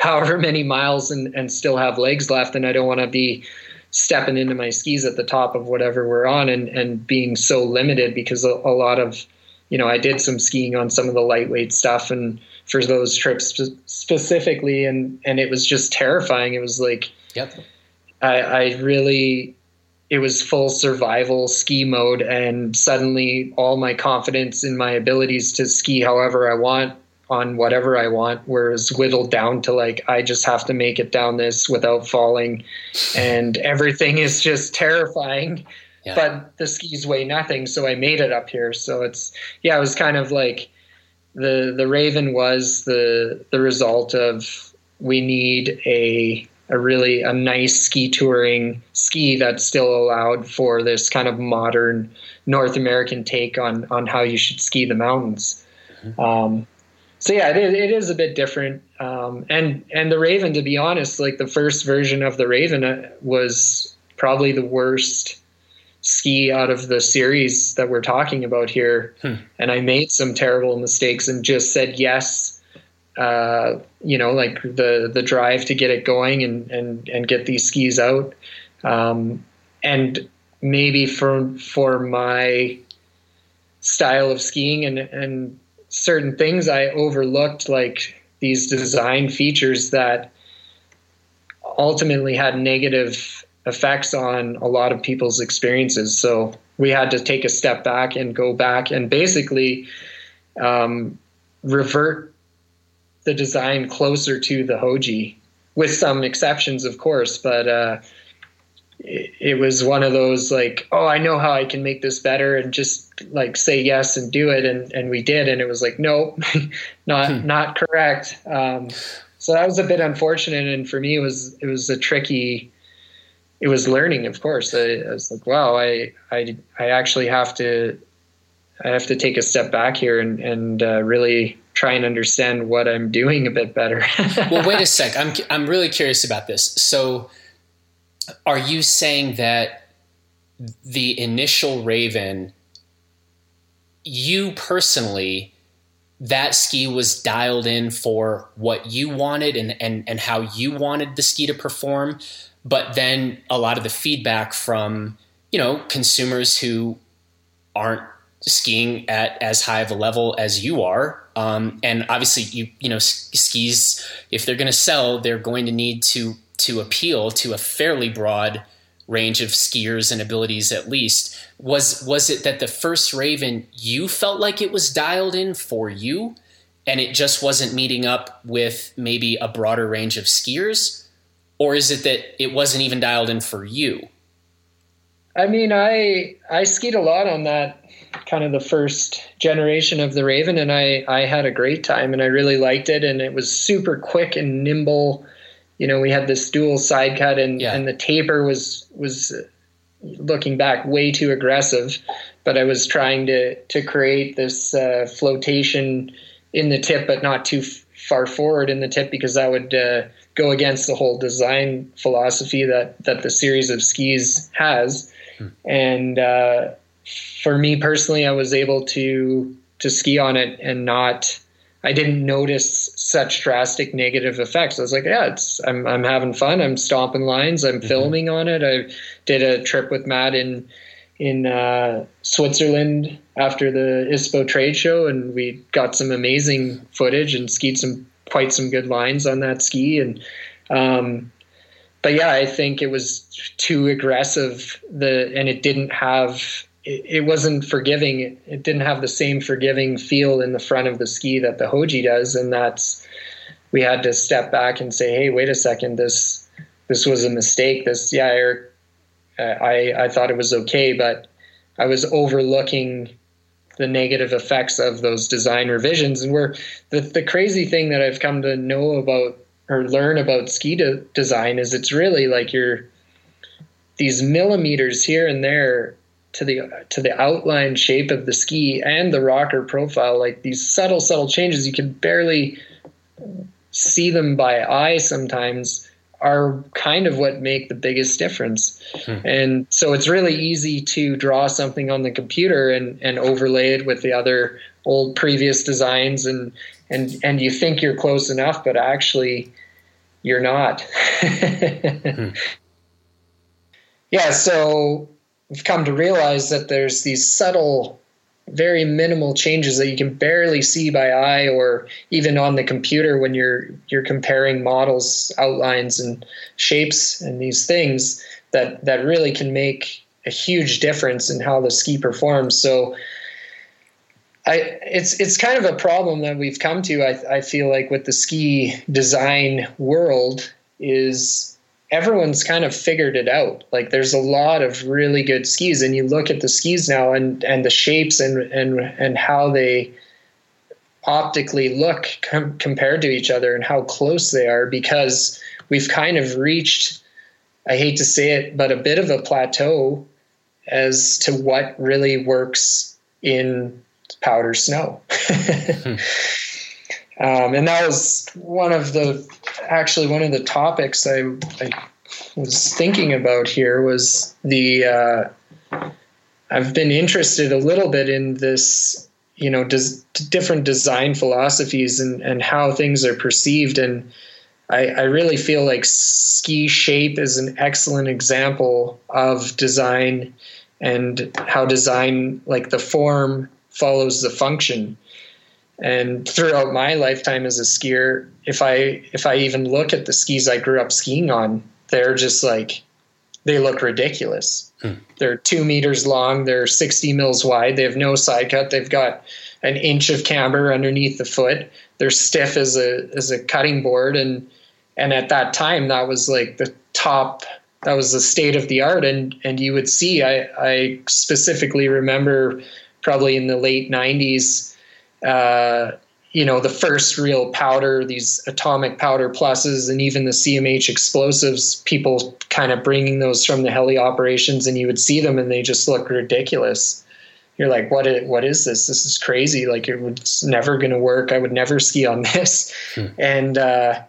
however many miles, and, and still have legs left. And I don't want to be stepping into my skis at the top of whatever we're on and, and being so limited because a, a lot of, you know, I did some skiing on some of the lightweight stuff and for those trips specifically, and, and it was just terrifying. It was like, yep. I, I really it was full survival ski mode and suddenly all my confidence in my abilities to ski however I want on whatever I want was whittled down to like I just have to make it down this without falling. And everything is just terrifying. Yeah. but the skis weigh nothing so I made it up here. So it's yeah it was kind of like the the Raven was the the result of we need a a really a nice ski touring ski that's still allowed for this kind of modern North American take on on how you should ski the mountains. Mm-hmm. Um, so yeah, it, it is a bit different. Um, and and the Raven, to be honest, like the first version of the Raven uh, was probably the worst ski out of the series that we're talking about here. Hmm. And I made some terrible mistakes and just said yes uh, you know, like the the drive to get it going and and and get these skis out, um, and maybe for for my style of skiing and and certain things I overlooked like these design features that ultimately had negative effects on a lot of people's experiences. So we had to take a step back and go back and basically um, revert the design closer to the Hoji, with some exceptions, of course. But uh, it, it, was one of those like, oh, I know how I can make this better, and just like say yes and do it, and and we did, and it was like, nope, not hmm. not correct. Um, so that was a bit unfortunate, and for me, it was it was a tricky. It was learning, of course. I, I was like, wow, I I I actually have to I have to take a step back here and and uh, really try and understand what I'm doing a bit better. well, wait a sec. I'm I'm really curious about this. So, are you saying that the initial Raven, you personally, that ski was dialed in for what you wanted and and and how you wanted the ski to perform, but then a lot of the feedback from you know consumers who aren't skiing at as high of a level as you are. Um, and obviously, you you know skis if they're going to sell, they're going to need to to appeal to a fairly broad range of skiers and abilities at least. Was was it that the first Raven you felt like it was dialed in for you, and it just wasn't meeting up with maybe a broader range of skiers, or is it that it wasn't even dialed in for you? I mean, I I skied a lot on that kind of the first generation of the Raven, and I I had a great time, and I really liked it, and it was super quick and nimble. You know, we had this dual side cut, and yeah. and the taper was was looking back way too aggressive, but I was trying to to create this uh, flotation in the tip, but not too f- far forward in the tip because that would uh, go against the whole design philosophy that that the series of skis has. Hmm. And uh, for me personally, I was able to to ski on it and not. I didn't notice such drastic negative effects. I was like, yeah, it's I'm I'm having fun. I'm stomping lines. I'm mm-hmm. filming on it. I did a trip with Matt in in uh, Switzerland after the ISPO trade show, and we got some amazing footage and skied some quite some good lines on that ski. And um, but yeah, I think it was too aggressive. The and it didn't have it, wasn't forgiving. It, didn't have the same forgiving feel in the front of the ski that the Hoji does, and that's we had to step back and say, "Hey, wait a second. This this was a mistake. This, yeah, Eric, uh, I I thought it was okay, but I was overlooking." the negative effects of those design revisions and we're the, the crazy thing that i've come to know about or learn about ski de- design is it's really like you're these millimeters here and there to the to the outline shape of the ski and the rocker profile like these subtle subtle changes you can barely see them by eye sometimes are kind of what make the biggest difference hmm. and so it's really easy to draw something on the computer and and overlay it with the other old previous designs and and and you think you're close enough but actually you're not hmm. yeah so we've come to realize that there's these subtle very minimal changes that you can barely see by eye or even on the computer when you're you're comparing models outlines and shapes and these things that that really can make a huge difference in how the ski performs so I, it's it's kind of a problem that we've come to. I, I feel like with the ski design world is everyone's kind of figured it out. Like there's a lot of really good skis, and you look at the skis now and and the shapes and and and how they optically look com- compared to each other and how close they are because we've kind of reached, I hate to say it, but a bit of a plateau as to what really works in powder snow. Hmm. Um, and that was one of the, actually one of the topics I, I was thinking about here was the, uh, I've been interested a little bit in this, you know, des- different design philosophies and, and how things are perceived. And I, I really feel like ski shape is an excellent example of design and how design, like the form, follows the function. And throughout my lifetime as a skier, if I if I even look at the skis I grew up skiing on, they're just like they look ridiculous. Hmm. They're two meters long. They're 60 mils wide. They have no side cut. They've got an inch of camber underneath the foot. They're stiff as a as a cutting board, and and at that time that was like the top that was the state of the art and and you would see i i specifically remember probably in the late 90s uh, you know the first real powder these atomic powder pluses and even the cmh explosives people kind of bringing those from the heli operations and you would see them and they just look ridiculous. You're like what is, what is this? This is crazy. Like it was never going to work. I would never ski on this. Hmm. and uh,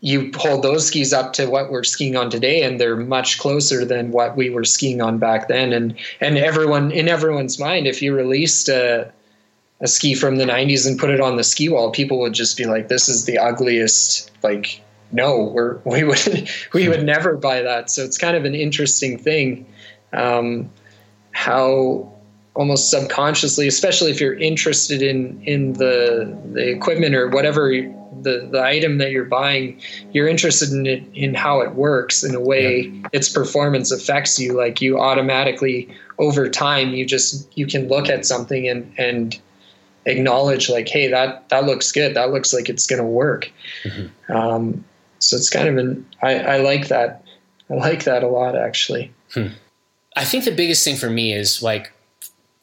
you hold those skis up to what we're skiing on today and they're much closer than what we were skiing on back then. And and everyone in everyone's mind if you released a, a ski from the 90s and put it on the ski wall people would just be like this is the ugliest like no we're we would we would never buy that so it's kind of an interesting thing um, how almost subconsciously especially if you're interested in in the the equipment or whatever the the item that you're buying, you're interested in it in how it works in a way yeah. its performance affects you. Like you automatically over time, you just you can look at something and and acknowledge like, hey, that that looks good. That looks like it's going to work. Mm-hmm. Um, so it's kind of an I, I like that. I like that a lot actually. Hmm. I think the biggest thing for me is like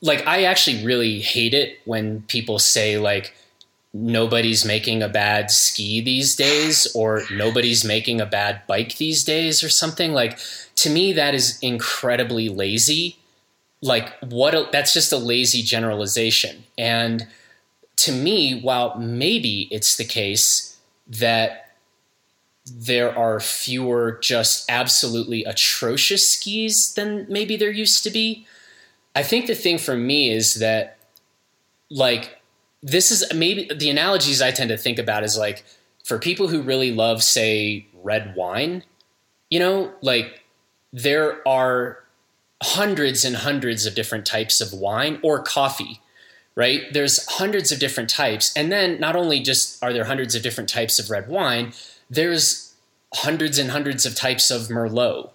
like I actually really hate it when people say like nobody's making a bad ski these days or nobody's making a bad bike these days or something like to me that is incredibly lazy like what a, that's just a lazy generalization. And to me while maybe it's the case that there are fewer just absolutely atrocious skis than maybe there used to be i think the thing for me is that like this is maybe the analogies I tend to think about is like for people who really love, say, red wine, you know, like there are hundreds and hundreds of different types of wine or coffee, right? There's hundreds of different types. And then not only just are there hundreds of different types of red wine, there's hundreds and hundreds of types of Merlot.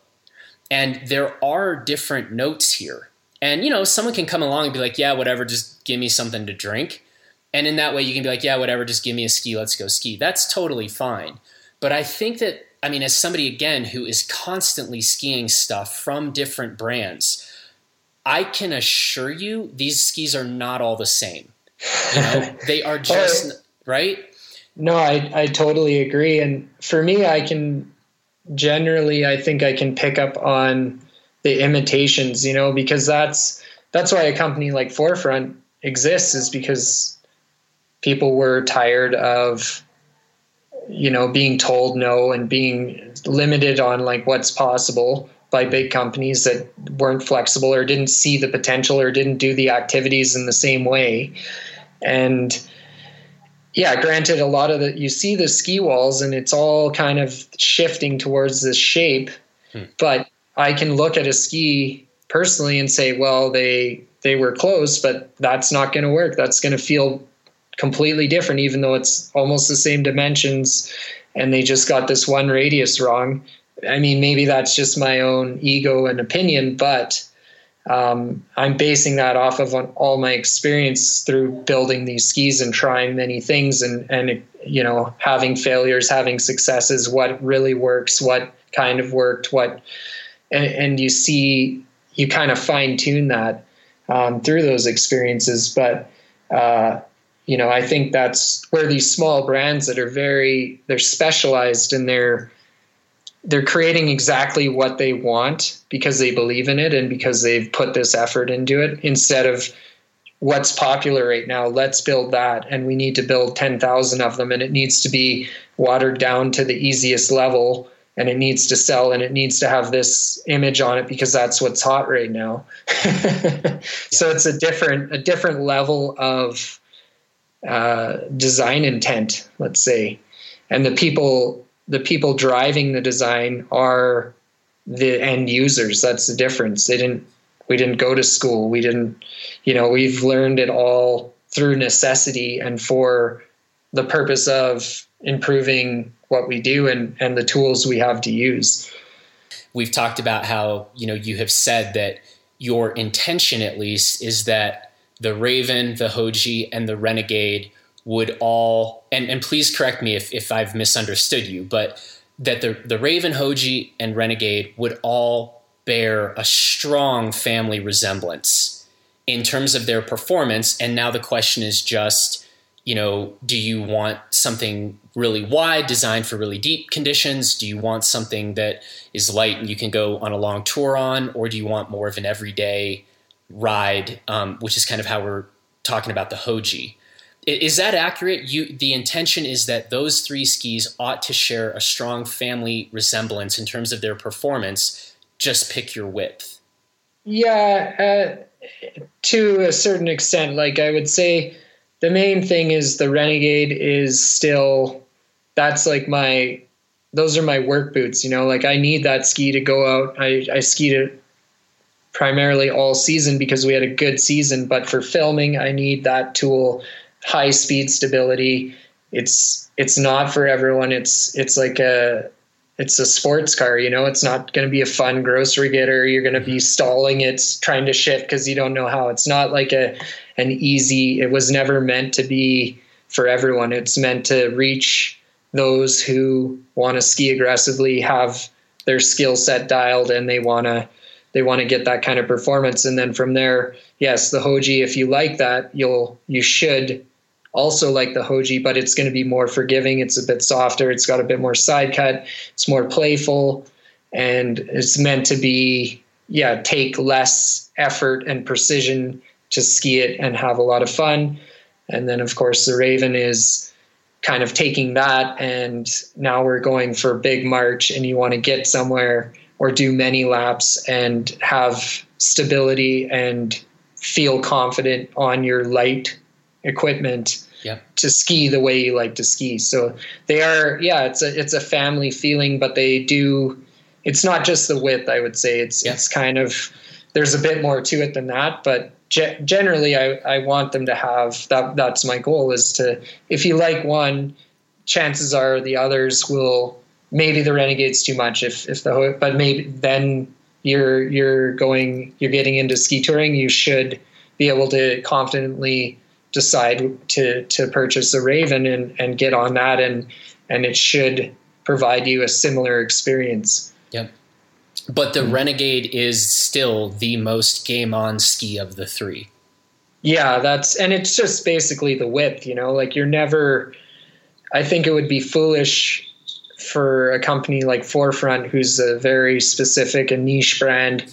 And there are different notes here. And, you know, someone can come along and be like, yeah, whatever, just give me something to drink. And in that way, you can be like, yeah, whatever, just give me a ski, let's go ski. That's totally fine. But I think that, I mean, as somebody, again, who is constantly skiing stuff from different brands, I can assure you these skis are not all the same. You know, they are just, right? No, I, I totally agree. And for me, I can generally, I think I can pick up on the imitations, you know, because that's, that's why a company like 4FRNT exists is because people were tired of you know being told no and being limited on like what's possible by big companies that weren't flexible or didn't see the potential or didn't do the activities in the same way and yeah granted a lot of the you see the ski walls and it's all kind of shifting towards this shape hmm. but i can look at a ski personally and say well they they were close but that's not going to work that's going to feel completely different, even though it's almost the same dimensions and they just got this one radius wrong. I mean, maybe that's just my own ego and opinion, but um, I'm basing that off of all my experience through building these skis and trying many things and, and, you know, having failures, having successes, what really works, what kind of worked, what, and, and you see, you kind of fine tune that um, through those experiences. But uh, you know, I think that's where these small brands that are very they're specialized in their they're creating exactly what they want because they believe in it and because they've put this effort into it instead of what's popular right now let's build that and we need to build 10,000 of them and it needs to be watered down to the easiest level and it needs to sell and it needs to have this image on it because that's what's hot right now yeah. so it's a different a different level of uh, design intent let's say and the people the people driving the design are the end users. That's the difference. They didn't we didn't go to school. We didn't you know, we've learned it all through necessity and for the purpose of improving what we do and, and the tools we have to use. We've talked about how, you know, you have said that your intention at least is that the Raven, the Hoji, and the Renegade would all and, and please correct me if, if I've misunderstood you, but that the, the Raven, Hoji, and Renegade would all bear a strong family resemblance in terms of their performance. And now the question is just, you know, do you want something really wide designed for really deep conditions? Do you want something that is light and you can go on a long tour on? Or do you want more of an everyday ride, um, which is kind of how we're talking about the Hoji? Is that accurate? You, the intention is that those three skis ought to share a strong family resemblance in terms of their performance. Just pick your width. Yeah, uh, to a certain extent. Like I would say, the main thing is the Renegade is still. That's like my. Those are my work boots. You know, like I need that ski to go out. I I skied it primarily all season because we had a good season. But for filming, I need that tool high speed stability. It's it's not for everyone. It's it's like a it's a sports car, you know. It's not going to be a fun grocery getter. You're going to be mm-hmm. stalling it, trying to shift because you don't know how. It's not like a an easy. It was never meant to be for everyone. It's meant to reach those who want to ski aggressively, have their skill set dialed, and they want to they want to get that kind of performance. And then from there, yes, the Hoji. If you like that, you'll you should also like the Hoji, but it's going to be more forgiving. It's a bit softer. It's got a bit more side cut. It's more playful, and it's meant to be yeah take less effort and precision to ski it and have a lot of fun. And then of course the Raven is kind of taking that and now we're going for big march and you want to get somewhere or do many laps and have stability and feel confident on your light equipment yep. to ski the way you like to ski. So they are, yeah, it's a it's a family feeling, but they do. It's not just the width. I would say it's yep. it's kind of there's a bit more to it than that, but ge- generally, I I want them to have that. That's my goal is to if you like one, chances are the others will. Maybe the Renegade's too much if if the but maybe then you're you're going you're getting into ski touring. You should be able to confidently decide to to purchase a Raven and and get on that and and it should provide you a similar experience. Yep. But the mm-hmm. Renegade is still the most game on ski of the three. Yeah, that's and it's just basically the width, you know, like you're never I think it would be foolish for a company like 4FRNT who's a very specific and niche brand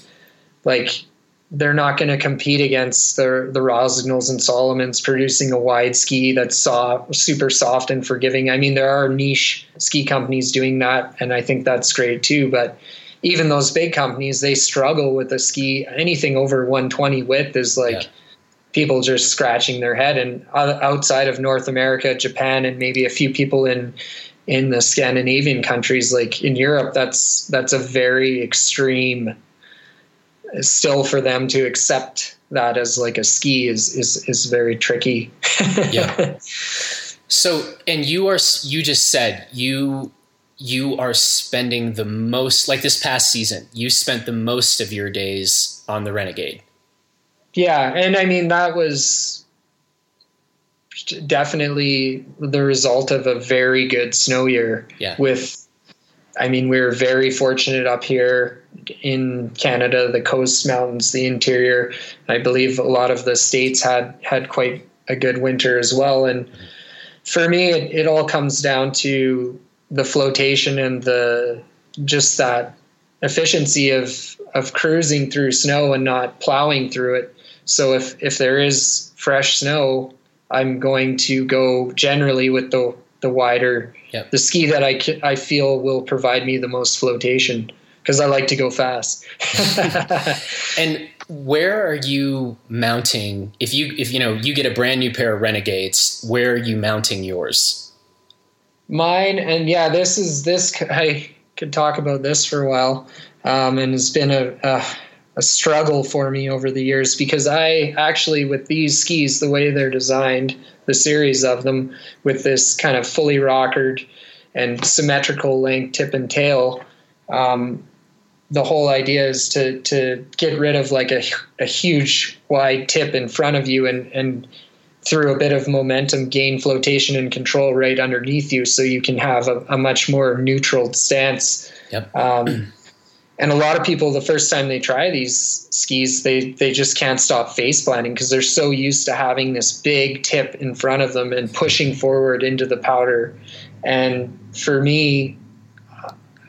like they're not going to compete against the the Rossignol's and Salomons producing a wide ski that's soft, super soft and forgiving. I mean, there are niche ski companies doing that, and I think that's great too. But even those big companies, they struggle with a ski. Anything over 120 width is like yeah. people just scratching their head. And outside of North America, Japan, and maybe a few people in in the Scandinavian countries, like in Europe, that's that's a very extreme uh, still for them to accept that as like a ski is is is very tricky. yeah. So, and you are you just said you you are spending the most like this past season. You spent the most of your days on the Renegade. Yeah, and I mean that was definitely the result of a very good snow year yeah. with I mean, we are very fortunate up here in Canada, the coast mountains, the interior. I believe a lot of the states had had quite a good winter as well. And for me, it, it all comes down to the flotation and the just that efficiency of of cruising through snow and not plowing through it. So if if there is fresh snow, I'm going to go generally with the the wider yep. the ski that I I feel will provide me the most flotation because I like to go fast. and where are you mounting if you if you know you get a brand new pair of renegades where are you mounting yours mine and yeah this is this i could talk about this for a while um, and it's been a, a, a struggle for me over the years because i actually with these skis the way they're designed the series of them with this kind of fully rockered and symmetrical length tip and tail um, the whole idea is to to get rid of like a, a huge wide tip in front of you and and through a bit of momentum gain flotation and control right underneath you so you can have a, a much more neutral stance yep. um, and a lot of people the first time they try these skis they they just can't stop face planting because they're so used to having this big tip in front of them and pushing forward into the powder. And for me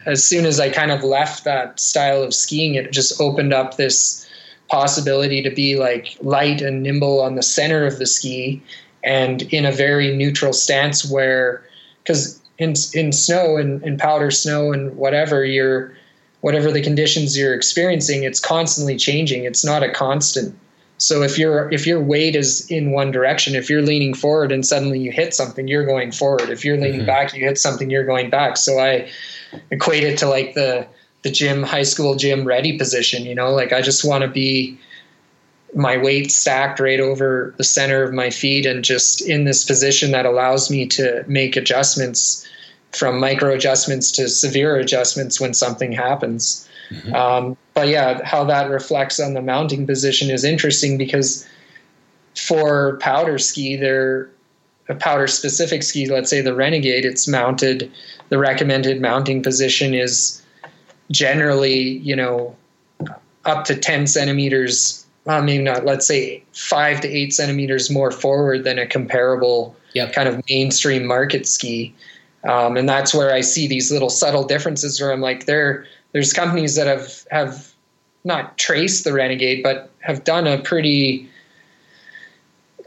as soon as I kind of left that style of skiing, it just opened up this possibility to be like light and nimble on the center of the ski and in a very neutral stance where because in in snow and in powder snow and whatever you're whatever the conditions you're experiencing it's constantly changing. It's not a constant. So if your if your weight is in one direction if you're leaning forward and suddenly you hit something you're going forward. If you're leaning mm-hmm. back you hit something you're going back. So i equate it to like the the gym high school gym ready position you know? Like i just want to be my weight stacked right over the center of my feet and just in this position that allows me to make adjustments from micro adjustments to severe adjustments when something happens mm-hmm. um, but yeah how that reflects on the mounting position is interesting because for powder ski there a powder specific ski let's say the renegade it's mounted the recommended mounting position is generally, you know, up to 10 centimeters, well, maybe not, let's say five to eight centimeters more forward than a comparable yep. kind of mainstream market ski. Um, and that's where I see these little subtle differences where I'm like, there, there's companies that have, have not traced the Renegade, but have done a pretty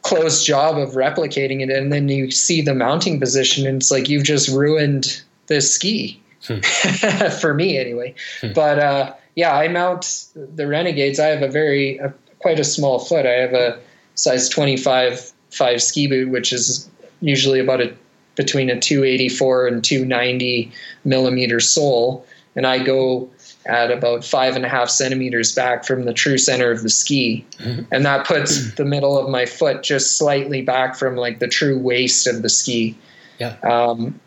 close job of replicating it. And then you see the mounting position and it's like, you've just ruined the ski hmm. for me anyway. Hmm. But uh, yeah, I mount the Renegades. I have a very a, quite a small foot. I have a size 25 five ski boot, which is usually about a between a 284 and 290 millimeter sole, and I go at about five and a half centimeters back from the true center of the ski. Mm-hmm. And that puts the middle of my foot just slightly back from like the true waist of the ski. Yeah. Um,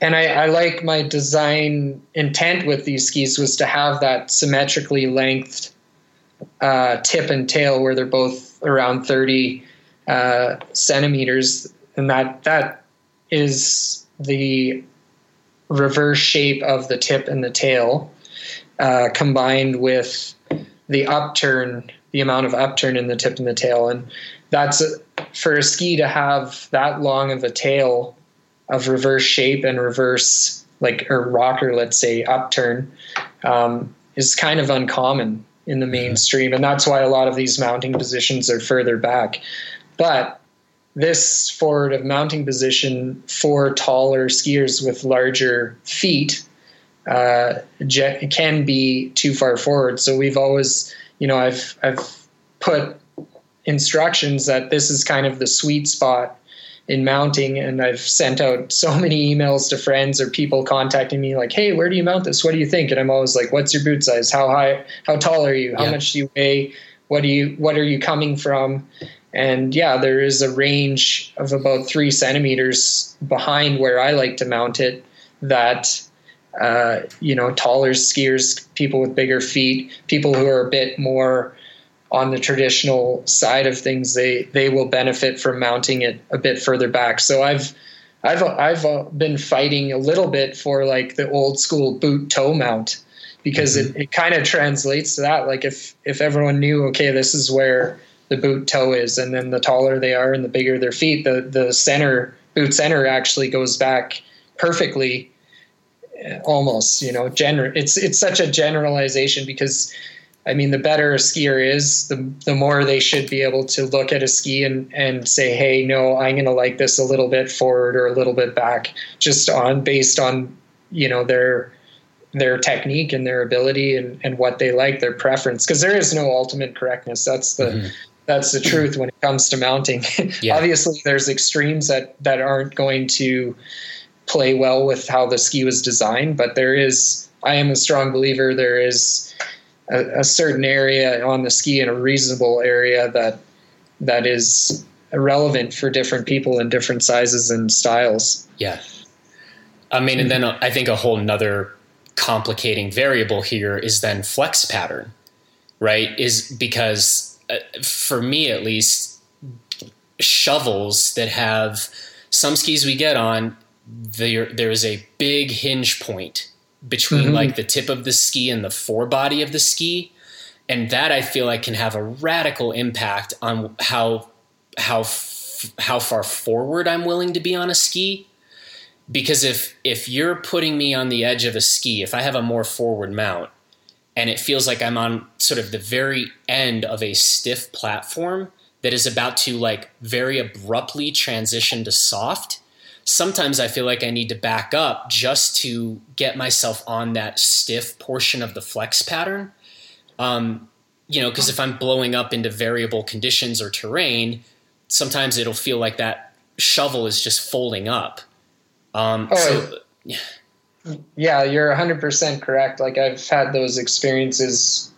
and I, I, like my design intent with these skis was to have that symmetrically lengthed uh, tip and tail where they're both around 30 uh, centimeters and that that is the reverse shape of the tip and the tail uh, combined with the upturn the amount of upturn in the tip and the tail and that's for a ski to have that long of a tail of reverse shape and reverse like or rocker, let's say upturn, um, is kind of uncommon in the mm-hmm. mainstream, and that's why a lot of these mounting positions are further back. But this forward of mounting position for taller skiers with larger feet uh, can be too far forward. So we've always, you know, I've I've put instructions that this is kind of the sweet spot in mounting and I've sent out so many emails to friends or people contacting me like, "Hey, where do you mount this? What do you think?" And I'm always like, "What's your boot size? How high how tall are you? How yeah. much do you weigh? What do you what are you coming from?" And yeah, there is a range of about 3 centimeters behind where I like to mount it that uh, you know, taller skiers, people with bigger feet, people who are a bit more on the traditional side of things, they they will benefit from mounting it a bit further back. So I've I've I've uh, been fighting a little bit for like the old school boot toe mount because mm-hmm. it, it kind of translates to that. Like if if everyone knew, okay, this is where the boot toe is, and then the taller they are and the bigger their feet, the the center boot center actually goes back perfectly almost you know gener- it's it's such a generalization because I mean, the better a skier is, the the more they should be able to look at a ski and and say, hey, no, I'm going to like this a little bit forward or a little bit back, just on based on you know their their technique and their ability and, and what they like, their preference. Because there is no ultimate correctness. That's the mm-hmm. That's the truth when it comes to mounting. Yeah. Obviously, there's extremes that that aren't going to play well with how the ski was designed, but there is. I am a strong believer there is a, a certain area on the ski in a reasonable area that that is relevant for different people in different sizes and styles. Yeah. I mean, and then I think a whole nother complicating variable here is then flex pattern, right? Is because for me at least, shovels that have some skis we get on, there there is a big hinge point between mm-hmm. like the tip of the ski and the forebody of the ski and that I feel like can have a radical impact on how how how far forward I'm willing to be on a ski because if if you're putting me on the edge of a ski if I have a more forward mount and it feels like I'm on sort of the very end of a stiff platform that is about to like very abruptly transition to soft sometimes I feel like I need to back up just to get myself on that stiff portion of the flex pattern. Um, you know, because if I'm blowing up into variable conditions or terrain, sometimes it'll feel like that shovel is just folding up. Um, oh, so, yeah. Yeah, you're 100% correct. Like I've had those experiences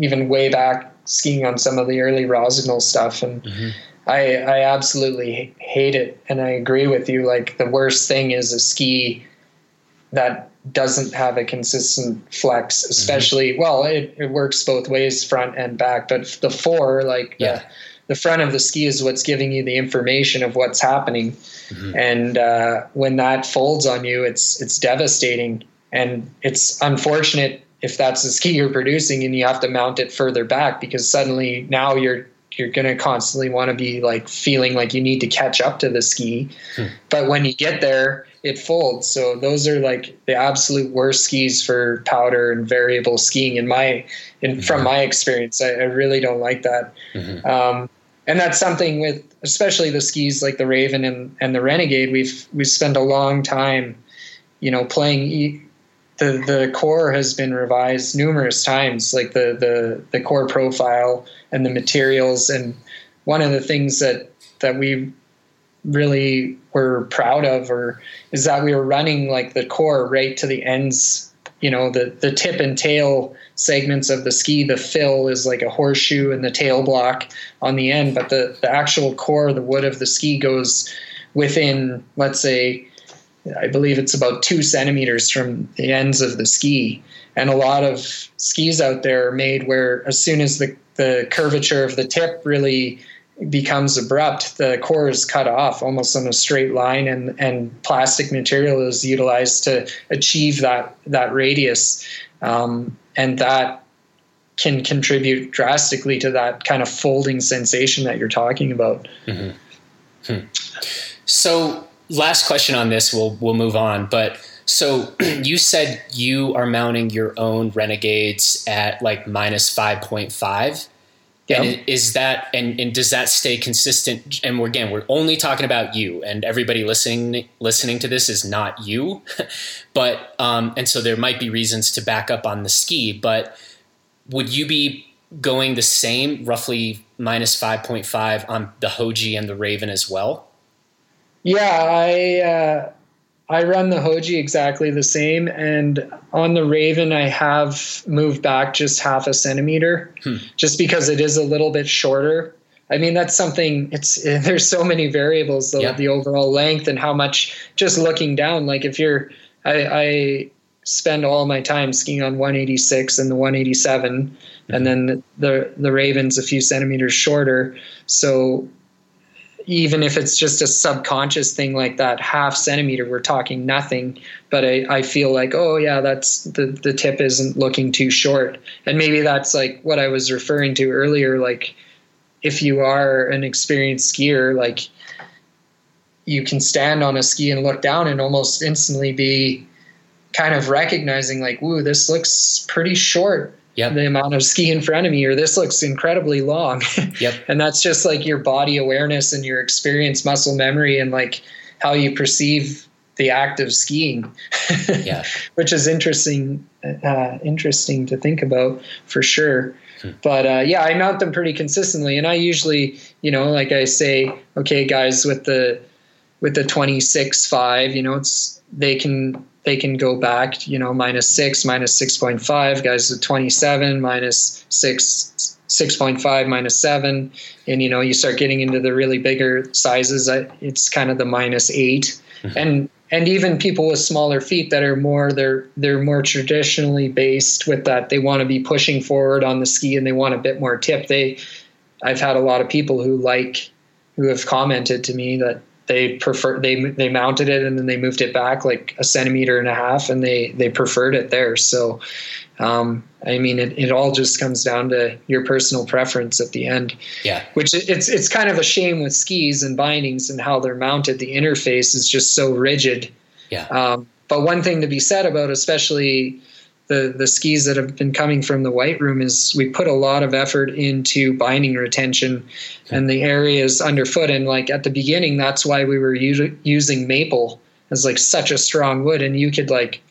even way back skiing on some of the early Rossignol stuff and mm-hmm. I I absolutely hate it, and I agree with you. Like the worst thing is a ski that doesn't have a consistent flex, mm-hmm. especially mm-hmm. well, it, it works both ways, front and back. But the four, like yeah. the, the front of the ski is what's giving you the information of what's happening, mm-hmm. and uh, when that folds on you, it's it's devastating, and it's unfortunate if that's the ski you're producing and you have to mount it further back because suddenly now you're you're going to constantly want to be like feeling like you need to catch up to the ski. Hmm. But when you get there, it folds. So those are like the absolute worst skis for powder and variable skiing in my, in, mm-hmm. from my experience. I, I, really don't like that. Mm-hmm. Um, and that's something with especially the skis like the Raven and, and the Renegade. We've we've spent a long time, you know, playing the the core has been revised numerous times, like the the the core profile and the materials. And one of the things that that we really were proud of, or is that we were running like the core right to the ends. You know, the the tip and tail segments of the ski. The fill is like a horseshoe, and the tail block on the end. But the the actual core, the wood of the ski, goes within, let's say I believe it's about two centimeters from the ends of the ski. And a lot of skis out there are made where as soon as the, the curvature of the tip really becomes abrupt, the core is cut off almost on a straight line and, and plastic material is utilized to achieve that that radius. Um, and that can contribute drastically to that kind of folding sensation that you're talking about. Mm-hmm. Hmm. So last question on this. We'll we'll move on. But so you said you are mounting your own Renegades at like minus five point five. Yep. And is that and, and does that stay consistent? And we're, again, we're only talking about you, and everybody listening listening to this is not you, but um, and so there might be reasons to back up on the ski. But would you be going the same, roughly minus five point five on the Hoji and the Raven as well? Yeah, I uh, I run the Hoji exactly the same, and on the Raven I have moved back just half a centimeter, hmm. just because it is a little bit shorter. I mean that's something. It's there's so many variables, the, yeah. the overall length and how much. Just looking down, like if you're, I, I spend all my time skiing on 186 and the 187, mm-hmm. and then the the Raven's a few centimeters shorter. So even if it's just a subconscious thing like that half centimeter we're talking nothing but I, I feel like oh yeah that's the, the tip isn't looking too short and maybe that's like what i was referring to earlier like if you are an experienced skier, like you can stand on a ski and look down and almost instantly be kind of recognizing like, "Ooh, this looks pretty short." Yep. The amount of ski in front of me, or this looks incredibly long. Yep. and that's just like your body awareness and your experience, muscle memory, and like how you perceive the act of skiing. yeah. Which is interesting, uh, interesting to think about for sure. Hmm. But uh, yeah, I mount them pretty consistently, and I usually, you know, like I say, okay, guys, with the with the twenty six five, you know, it's they can they can go back, you know, minus six, minus six point five. Guys with twenty seven, minus six, six point five, minus seven, and you know, you start getting into the really bigger sizes. It's kind of the minus 8 mm-hmm. and and even people with smaller feet that are more they're they're more traditionally based with that they want to be pushing forward on the ski and they want a bit more tip they i've had a lot of people who like who have commented to me that they prefer they they mounted it and then they moved it back like a centimeter and a half and they they preferred it there so um, I mean, it, it all just comes down to your personal preference at the end. Yeah. Which it's it's kind of a shame with skis and bindings and how they're mounted. The interface is just so rigid. Yeah. Um, but one thing to be said about, especially the the skis that have been coming from the white room, is we put a lot of effort into binding retention and the areas underfoot. And like at the beginning, that's why we were u- using maple as like such a strong wood, and you could like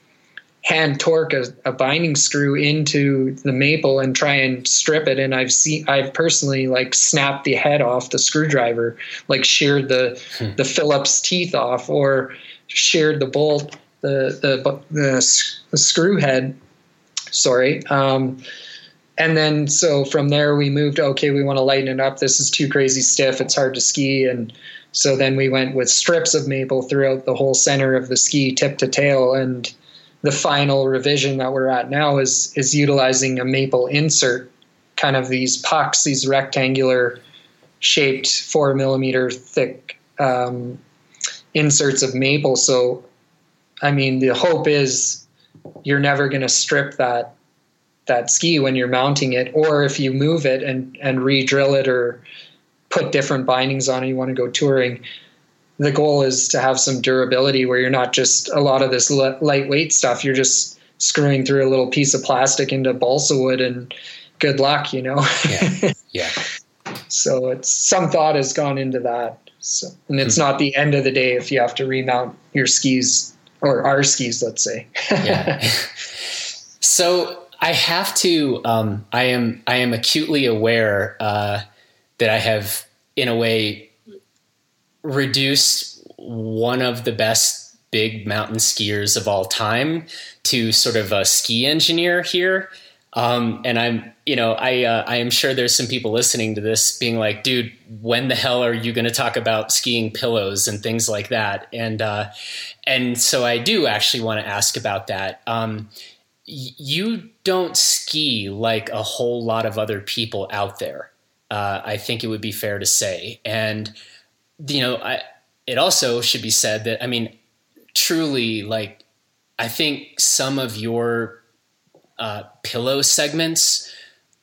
hand torque a, a, binding screw into the maple and try and strip it and i've seen i've personally like snapped the head off the screwdriver like sheared the hmm. the phillips teeth off or sheared the bolt the the the, the screw head sorry. Um, and then so from there we moved okay we want to lighten it up. This is too crazy stiff. It's hard to ski. And so then we went with strips of maple throughout the whole center of the ski tip to tail. And the final revision that we're at now is is utilizing a maple insert, kind of these pucks, these rectangular shaped four millimeter thick um, inserts of maple. So, I mean, the hope is you're never going to strip that that ski when you're mounting it, or if you move it and and re-drill it or put different bindings on it, you want to go touring the goal is to have some durability where you're not just a lot of this lightweight stuff. You're just screwing through a little piece of plastic into balsa wood and good luck, you know? yeah. Yeah. so it's some thought has gone into that. So, and it's mm-hmm. not the end of the day if you have to remount your skis or our skis, let's say. yeah. So I have to, um, I am, I am acutely aware, uh, that I have in a way reduced one of the best big mountain skiers of all time to sort of a ski engineer here. Um, and I'm, you know, I uh, I am sure there's some people listening to this being like, dude, when the hell are you going to talk about skiing pillows and things like that? And uh, and so I do actually want to ask about that. Um, you don't ski like a whole lot of other people out there. Uh, I think it would be fair to say, and you know, I, it also should be said that I mean, truly, like I think some of your uh, pillow segments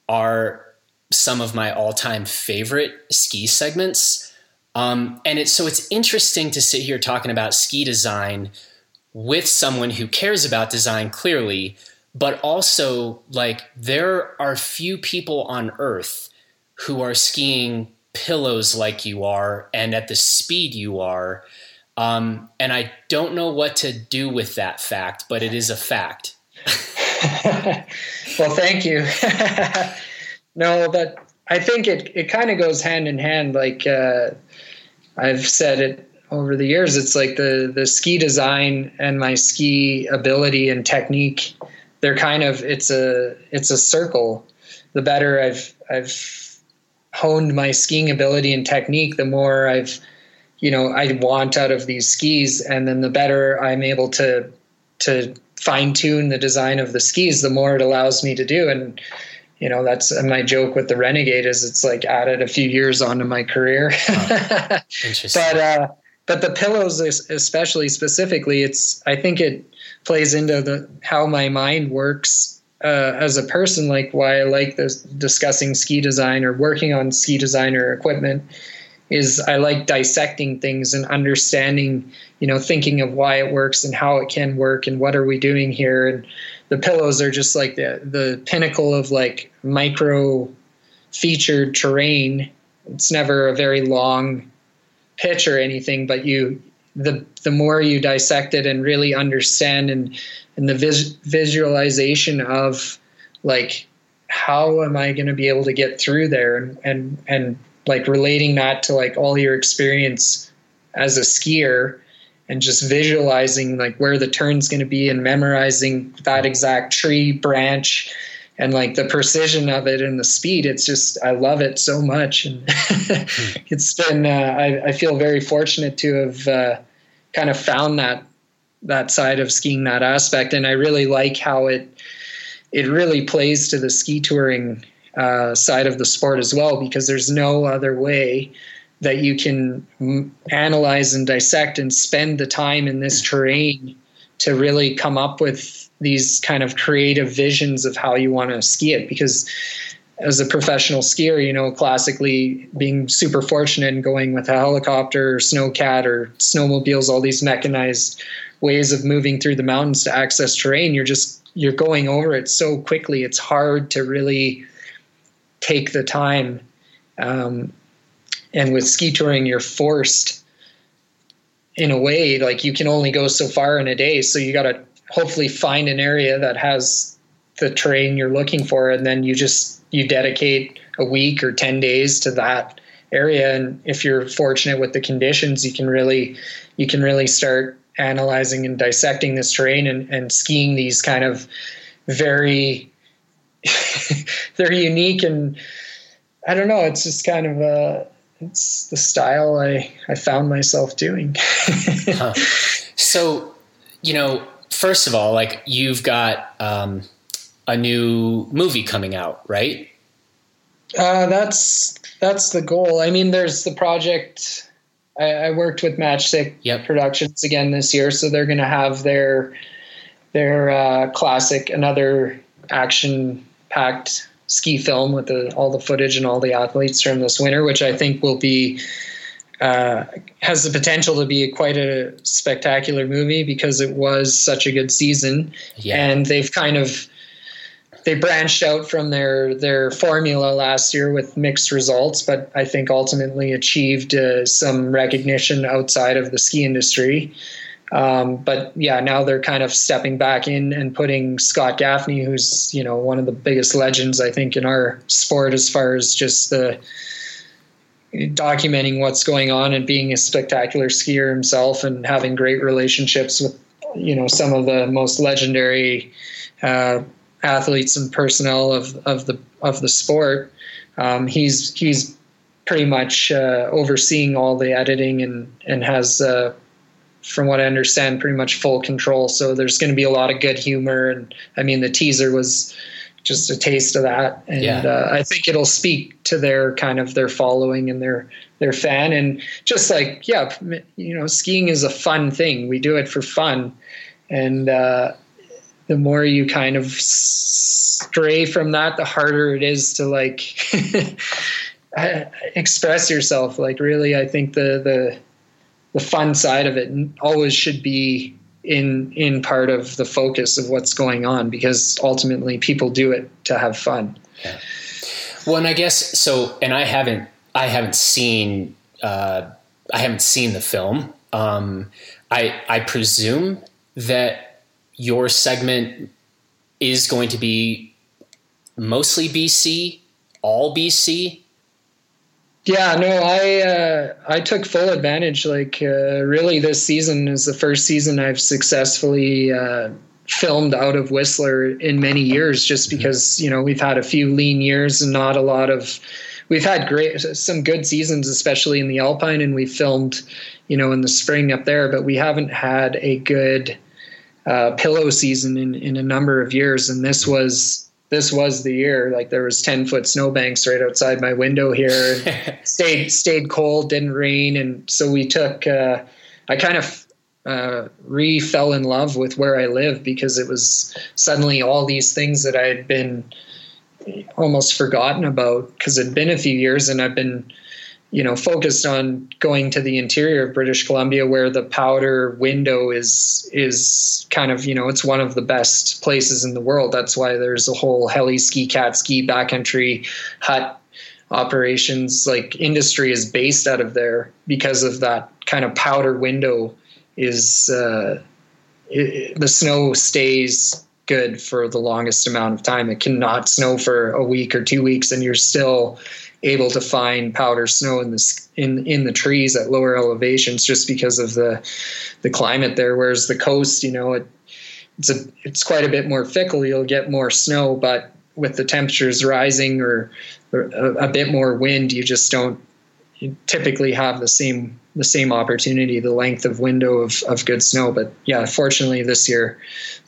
are some of my all-time favorite ski segments. Um, and it's so it's interesting to sit here talking about ski design with someone who cares about design clearly, but also like there are few people on earth who are skiing pillows like you are and at the speed you are. Um, and I don't know what to do with that fact, but it is a fact. well, thank you. no, but I think it, it kind of goes hand in hand. Like uh, I've said it over the years, it's like the, the ski design and my ski ability and technique. They're kind of it's a it's a circle. The better I've I've honed my skiing ability and technique, the more I've, you know, I want out of these skis, and then the better I'm able to to fine tune the design of the skis, the more it allows me to do. And you know, that's my joke with the Renegade is it's like added a few years onto my career. Oh, interesting. but uh, but the pillows, especially specifically, it's I think it plays into the how my mind works uh, as a person, like why I like this discussing ski design or working on ski design or equipment is I like dissecting things and understanding, you know, thinking of why it works and how it can work and what are we doing here. And the pillows are just like the the pinnacle of like micro featured terrain. It's never a very long pitch or anything, but you the the more you dissect it and really understand and and the vis- visualization of like how am I going to be able to get through there and and and like relating that to like all your experience as a skier and just visualizing like where the turn's going to be and memorizing that exact tree branch and like the precision of it and the speed. It's just i love it so much. And it's been uh, I, I, feel very fortunate to have uh, kind of found that that side of skiing that aspect. And i really like how it it really plays to the ski touring uh, side of the sport as well because there's no other way that you can analyze and dissect and spend the time in this terrain to really come up with these kind of creative visions of how you want to ski it because as a professional skier, you know, classically being super fortunate and going with a helicopter or snowcat or snowmobiles, all these mechanized ways of moving through the mountains to access terrain, you're just you're going over it so quickly. It's hard to really take the time. Um, and with ski touring, you're forced in a way like you can only go so far in a day. So you got to hopefully find an area that has the terrain you're looking for, and then you just you dedicate a week or ten days to that area. And if you're fortunate with the conditions, you can really you can really start analyzing and dissecting this terrain and, and skiing these kind of very they're unique and I don't know. It's just kind of a it's the style I I found myself doing. huh. So, you know, first of all, like you've got um, a new movie coming out, right? Uh, that's that's the goal. I mean, there's the project. I, I worked with Matchstick yep. Productions again this year, so they're going to have their their uh, classic, another action packed ski film with the, all the footage and all the athletes from this winter, which I think will be uh, has the potential to be quite a spectacular movie because it was such a good season, yeah. and they've kind of they branched out from their their formula last year with mixed results, but I think ultimately achieved uh, some recognition outside of the ski industry. Um, but yeah, now they're kind of stepping back in and putting Scott Gaffney, who's you know one of the biggest legends I think in our sport as far as just the documenting what's going on and being a spectacular skier himself and having great relationships with you know some of the most legendary uh, athletes and personnel of, of the of the sport. Um, he's he's pretty much uh, overseeing all the editing and and has uh, from what I understand, pretty much full control. So there's going to be a lot of good humor, and I mean, the teaser was just a taste of that, and yeah. uh, I think it'll speak to their kind of their following and their their fan, and just like yeah, you know, skiing is a fun thing. We do it for fun, and uh, the more you kind of stray from that, the harder it is to like express yourself. Like really, I think the the the fun side of it always should be in in part of the focus of what's going on because ultimately people do it to have fun. Yeah. Well, and I guess so. And I haven't I haven't seen uh, I haven't seen the film. Um, I I presume that your segment is going to be mostly BC, all BC. Yeah, no, I uh, I took full advantage. Like, uh, really, this season is the first season I've successfully uh, filmed out of Whistler in many years. Just mm-hmm. because you know we've had a few lean years and not a lot of. We've had great some good seasons, especially in the Alpine, and we filmed, you know, in the spring up there. But we haven't had a good uh, pillow season in in a number of years, and this was this was the year. Like there was ten foot snowbanks right outside my window here. stayed stayed cold, didn't rain, and so we took. Uh, I kind of uh, re fell in love with where I live because it was suddenly all these things that I had been almost forgotten about because it'd been a few years and I've been you know focused on going to the interior of British Columbia where the powder window is is kind of you know it's one of the best places in the world that's why there's a whole heli ski cat ski backcountry hut operations like industry is based out of there because of that kind of powder window is uh, it, the snow stays good for the longest amount of time. It cannot snow for a week or two weeks, and you're still able to find powder snow in the in in the trees at lower elevations just because of the the climate there. Whereas the coast, you know, it it's a it's quite a bit more fickle. You'll get more snow, but with the temperatures rising or, or a, a bit more wind, you just don't you typically have the same the same opportunity, the length of window of, of good snow. But yeah, fortunately this year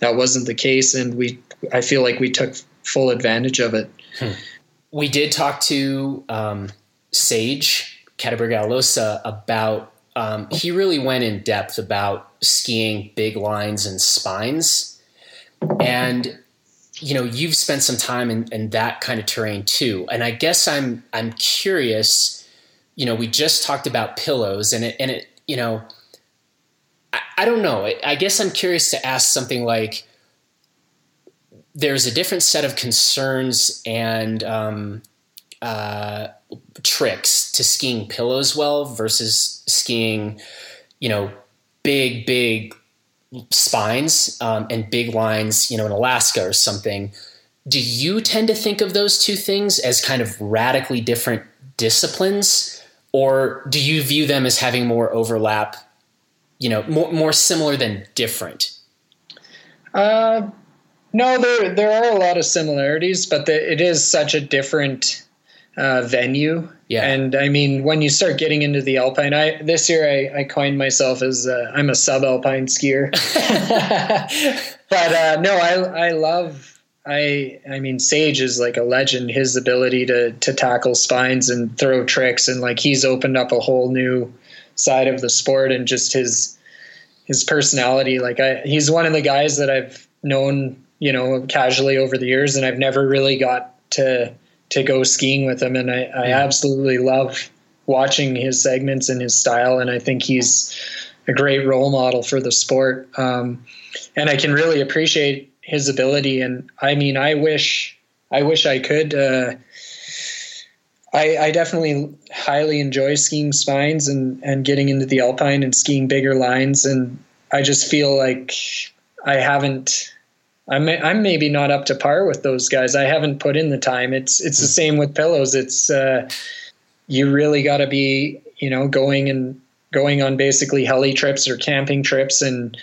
that wasn't the case, and we I feel like we took full advantage of it. Hmm. We did talk to um, Sage Cattabriga Alosa about. Um, he really went in depth about skiing big lines and spines, and you know you've spent some time in, in that kind of terrain too. And I guess I'm I'm curious you know, we just talked about pillows and it, and it, you know, I, I don't know. I, I guess I'm curious to ask something like, there's a different set of concerns and um, uh, tricks to skiing pillows well versus skiing, you know, big, big spines um, and big lines, you know, in Alaska or something. Do you tend to think of those two things as kind of radically different disciplines? or do you view them as having more overlap you know more, more similar than different uh, no there there are a lot of similarities but the, it is such a different uh, venue yeah and i mean when you start getting into the alpine i this year i, I coined myself as uh, i'm a subalpine skier but uh, no i i love I I mean Sage is like a legend. His ability to to tackle spines and throw tricks and like he's opened up a whole new side of the sport and just his his personality. Like I he's one of the guys that I've known, you know, casually over the years and I've never really got to to go skiing with him and I, I absolutely love watching his segments and his style and I think he's a great role model for the sport. Um, and I can really appreciate his ability. And I mean, I wish, I wish I could. Uh, I, I definitely highly enjoy skiing spines and, and getting into the alpine and skiing bigger lines. And I just feel like I haven't. I'm I'm maybe not up to par with those guys. I haven't put in the time. It's it's the same with pillows. It's uh, you really got to be you know going and going on basically heli trips or camping trips and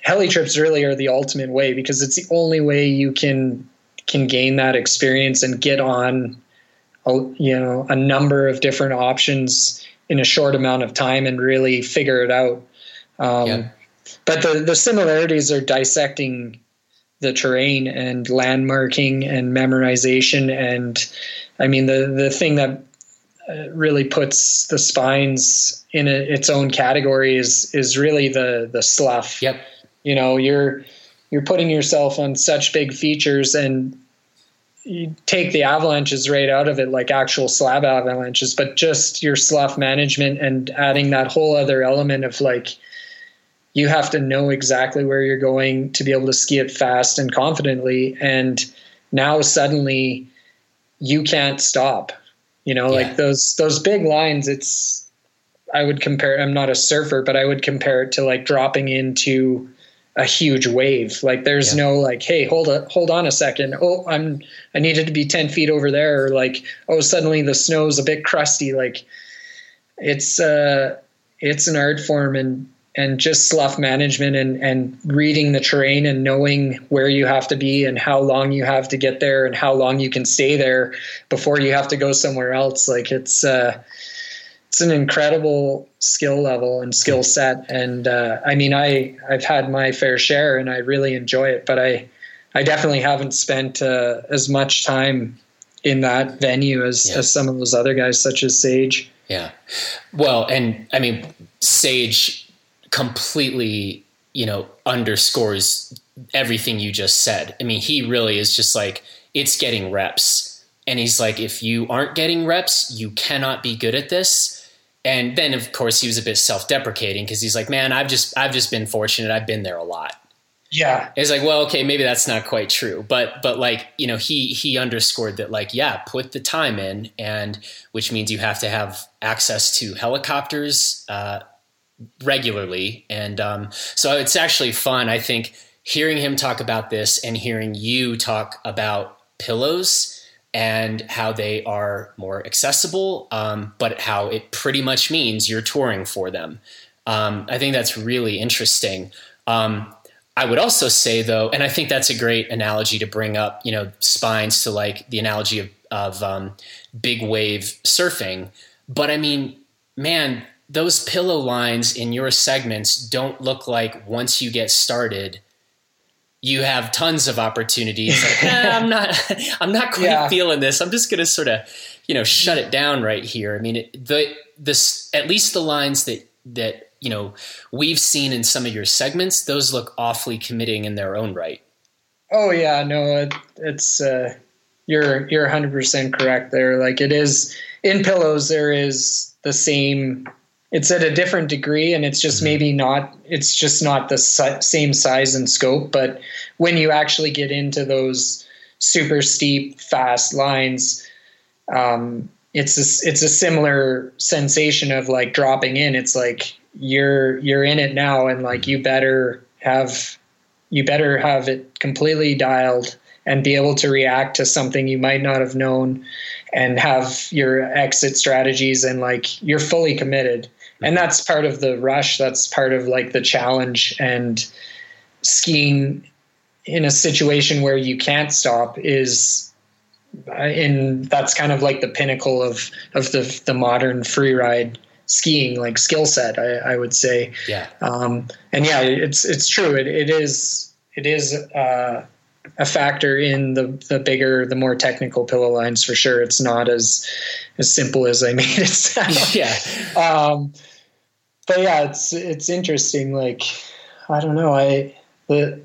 heli trips really are the ultimate way because it's the only way you can can gain that experience and get on a, you know a number of different options in a short amount of time and really figure it out um, yeah. but the the similarities are dissecting the terrain and landmarking and memorization and i mean the the thing that uh, really puts the spines in a, its own category is is really the the slough. Yep. You know you're you're putting yourself on such big features and you take the avalanches right out of it like actual slab avalanches but just your slough management and adding that whole other element of like you have to know exactly where you're going to be able to ski it fast and confidently and now suddenly you can't stop you know yeah. like those those big lines it's i would compare i'm not a surfer but i would compare it to like dropping into a huge wave. Like there's yeah. no like, hey, hold a hold on a second. Oh, I'm I needed to be ten feet over there. Or like, oh, suddenly the snow's a bit crusty. Like it's uh it's an art form and and just slough management and and reading the terrain and knowing where you have to be and how long you have to get there and how long you can stay there before you have to go somewhere else. Like it's uh it's an incredible skill level and skill set. And uh, I mean, I I've had my fair share and I really enjoy it, but I I definitely haven't spent uh, as much time in that venue as yeah. as some of those other guys, such as Sage. Yeah, well, and I mean, Sage completely, you know, underscores everything you just said. I mean, he really is just like, it's getting reps. And he's like, if you aren't getting reps, you cannot be good at this. And then of course he was a bit self-deprecating because he's like, man, I've just I've just been fortunate. I've been there a lot. Yeah. It's like, well, okay, maybe that's not quite true. But but like, you know, he he underscored that like, yeah, put the time in and which means you have to have access to helicopters uh, regularly. And um, so it's actually fun, I think, hearing him talk about this and hearing you talk about pillows and how they are more accessible, um, but how it pretty much means you're touring for them. Um, I think that's really interesting. Um, I would also say though, and I think that's a great analogy to bring up, you know, spines to like the analogy of, of um, big wave surfing. But I mean, man, those pillow lines in your segments don't look like once you get started, you have tons of opportunities. Like, eh, I'm not, I'm not quite yeah. feeling this. I'm just going to sort of, you know, shut it down right here. I mean, it, the this at least the lines that that you know we've seen in some of your segments those look awfully committing in their own right oh yeah no it, it's uh, you're you're 100% correct there like it is in pillows there is the same it's at a different degree and it's just mm-hmm. maybe not it's just not the same size and scope but when you actually get into those super steep fast lines um, it's a, it's a similar sensation of like dropping in. It's like you're you're in it now and like you better have you better have it completely dialed and be able to react to something you might not have known and have your exit strategies and like you're fully committed and that's part of the rush. That's part of like the challenge. And skiing in a situation where you can't stop is and that's kind of like the pinnacle of of the the modern free ride skiing like skill set I, I, would say. Yeah. Um, and yeah it's it's true. It, it is it is uh, a factor in the the bigger the more technical pillow lines for sure. It's not as as simple as I made it sound. Yeah. Um, but yeah it's it's interesting. Like I don't know. I the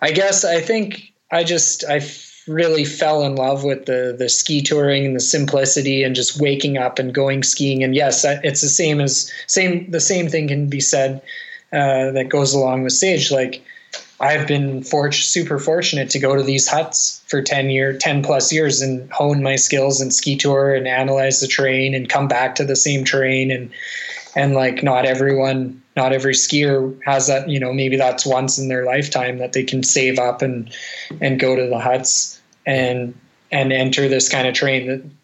I guess I think I just I really fell in love with the the ski touring and the simplicity and just waking up and going skiing. And yes, it's the same as same the same thing can be said uh, that goes along with Sage. Like I've been for, super fortunate to go to these huts for 10 year 10 plus years and hone my skills and ski tour and analyze the terrain and come back to the same terrain and and like not everyone not every skier has that you know maybe that's once in their lifetime that they can save up and and go to the huts and and enter this kind of terrain.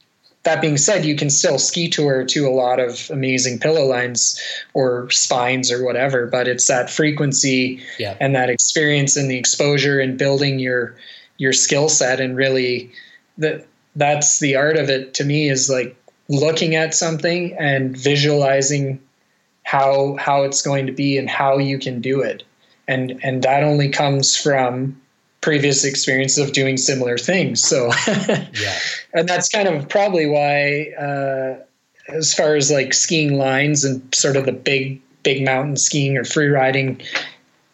That being said, you can still ski tour to a lot of amazing pillow lines or spines or whatever, but it's that frequency yeah. and that experience and the exposure and building your your skill set and really that that's the art of it to me is like looking at something and visualizing how how it's going to be and how you can do it and and that only comes from previous experience of doing similar things. So, yeah. and that's kind of probably why, uh, as far as like skiing lines and sort of the big, big mountain skiing or free riding,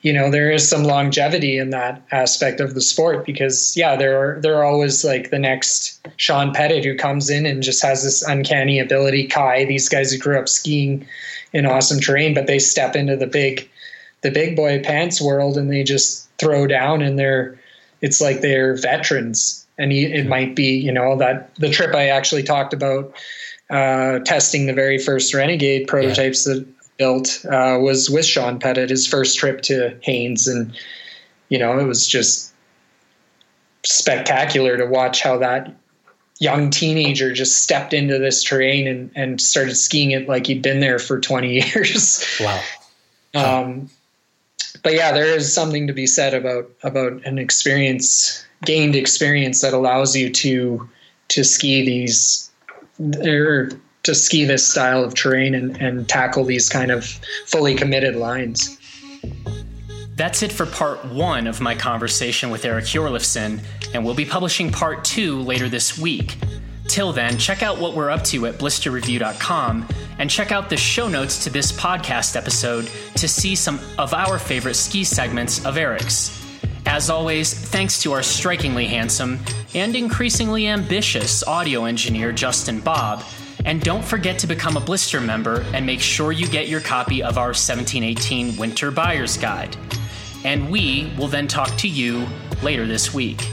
you know, there is some longevity in that aspect of the sport because, yeah, there are there are always like the next Sean Pettit who comes in and just has this uncanny ability. Kai, these guys who grew up skiing in awesome terrain, but they step into the big, the big boy pants world and they just throw down and they're it's like they're veterans. And it might be you know that the trip i actually talked about uh, testing the very first renegade prototypes yeah. that built uh, was with sean pettit his first trip to haines and you know it was just spectacular to watch how that young teenager just stepped into this terrain and, and started skiing it like he'd been there for 20 years. Wow. Um, but yeah, there is something to be said about about an experience gained experience that allows you to to ski these or to ski this style of terrain and, and tackle these kind of fully committed lines. That's it for part one of my conversation with Eric Hjorleifson, and we'll be publishing part two later this week. Till then, check out what we're up to at blisterreview.com and check out the show notes to this podcast episode to see some of our favorite ski segments of Eric's. As always, thanks to our strikingly handsome and increasingly ambitious audio engineer, Justin Bob. And don't forget to become a Blister member and make sure you get your copy of our 1718 Winter Buyer's Guide. And we will then talk to you later this week.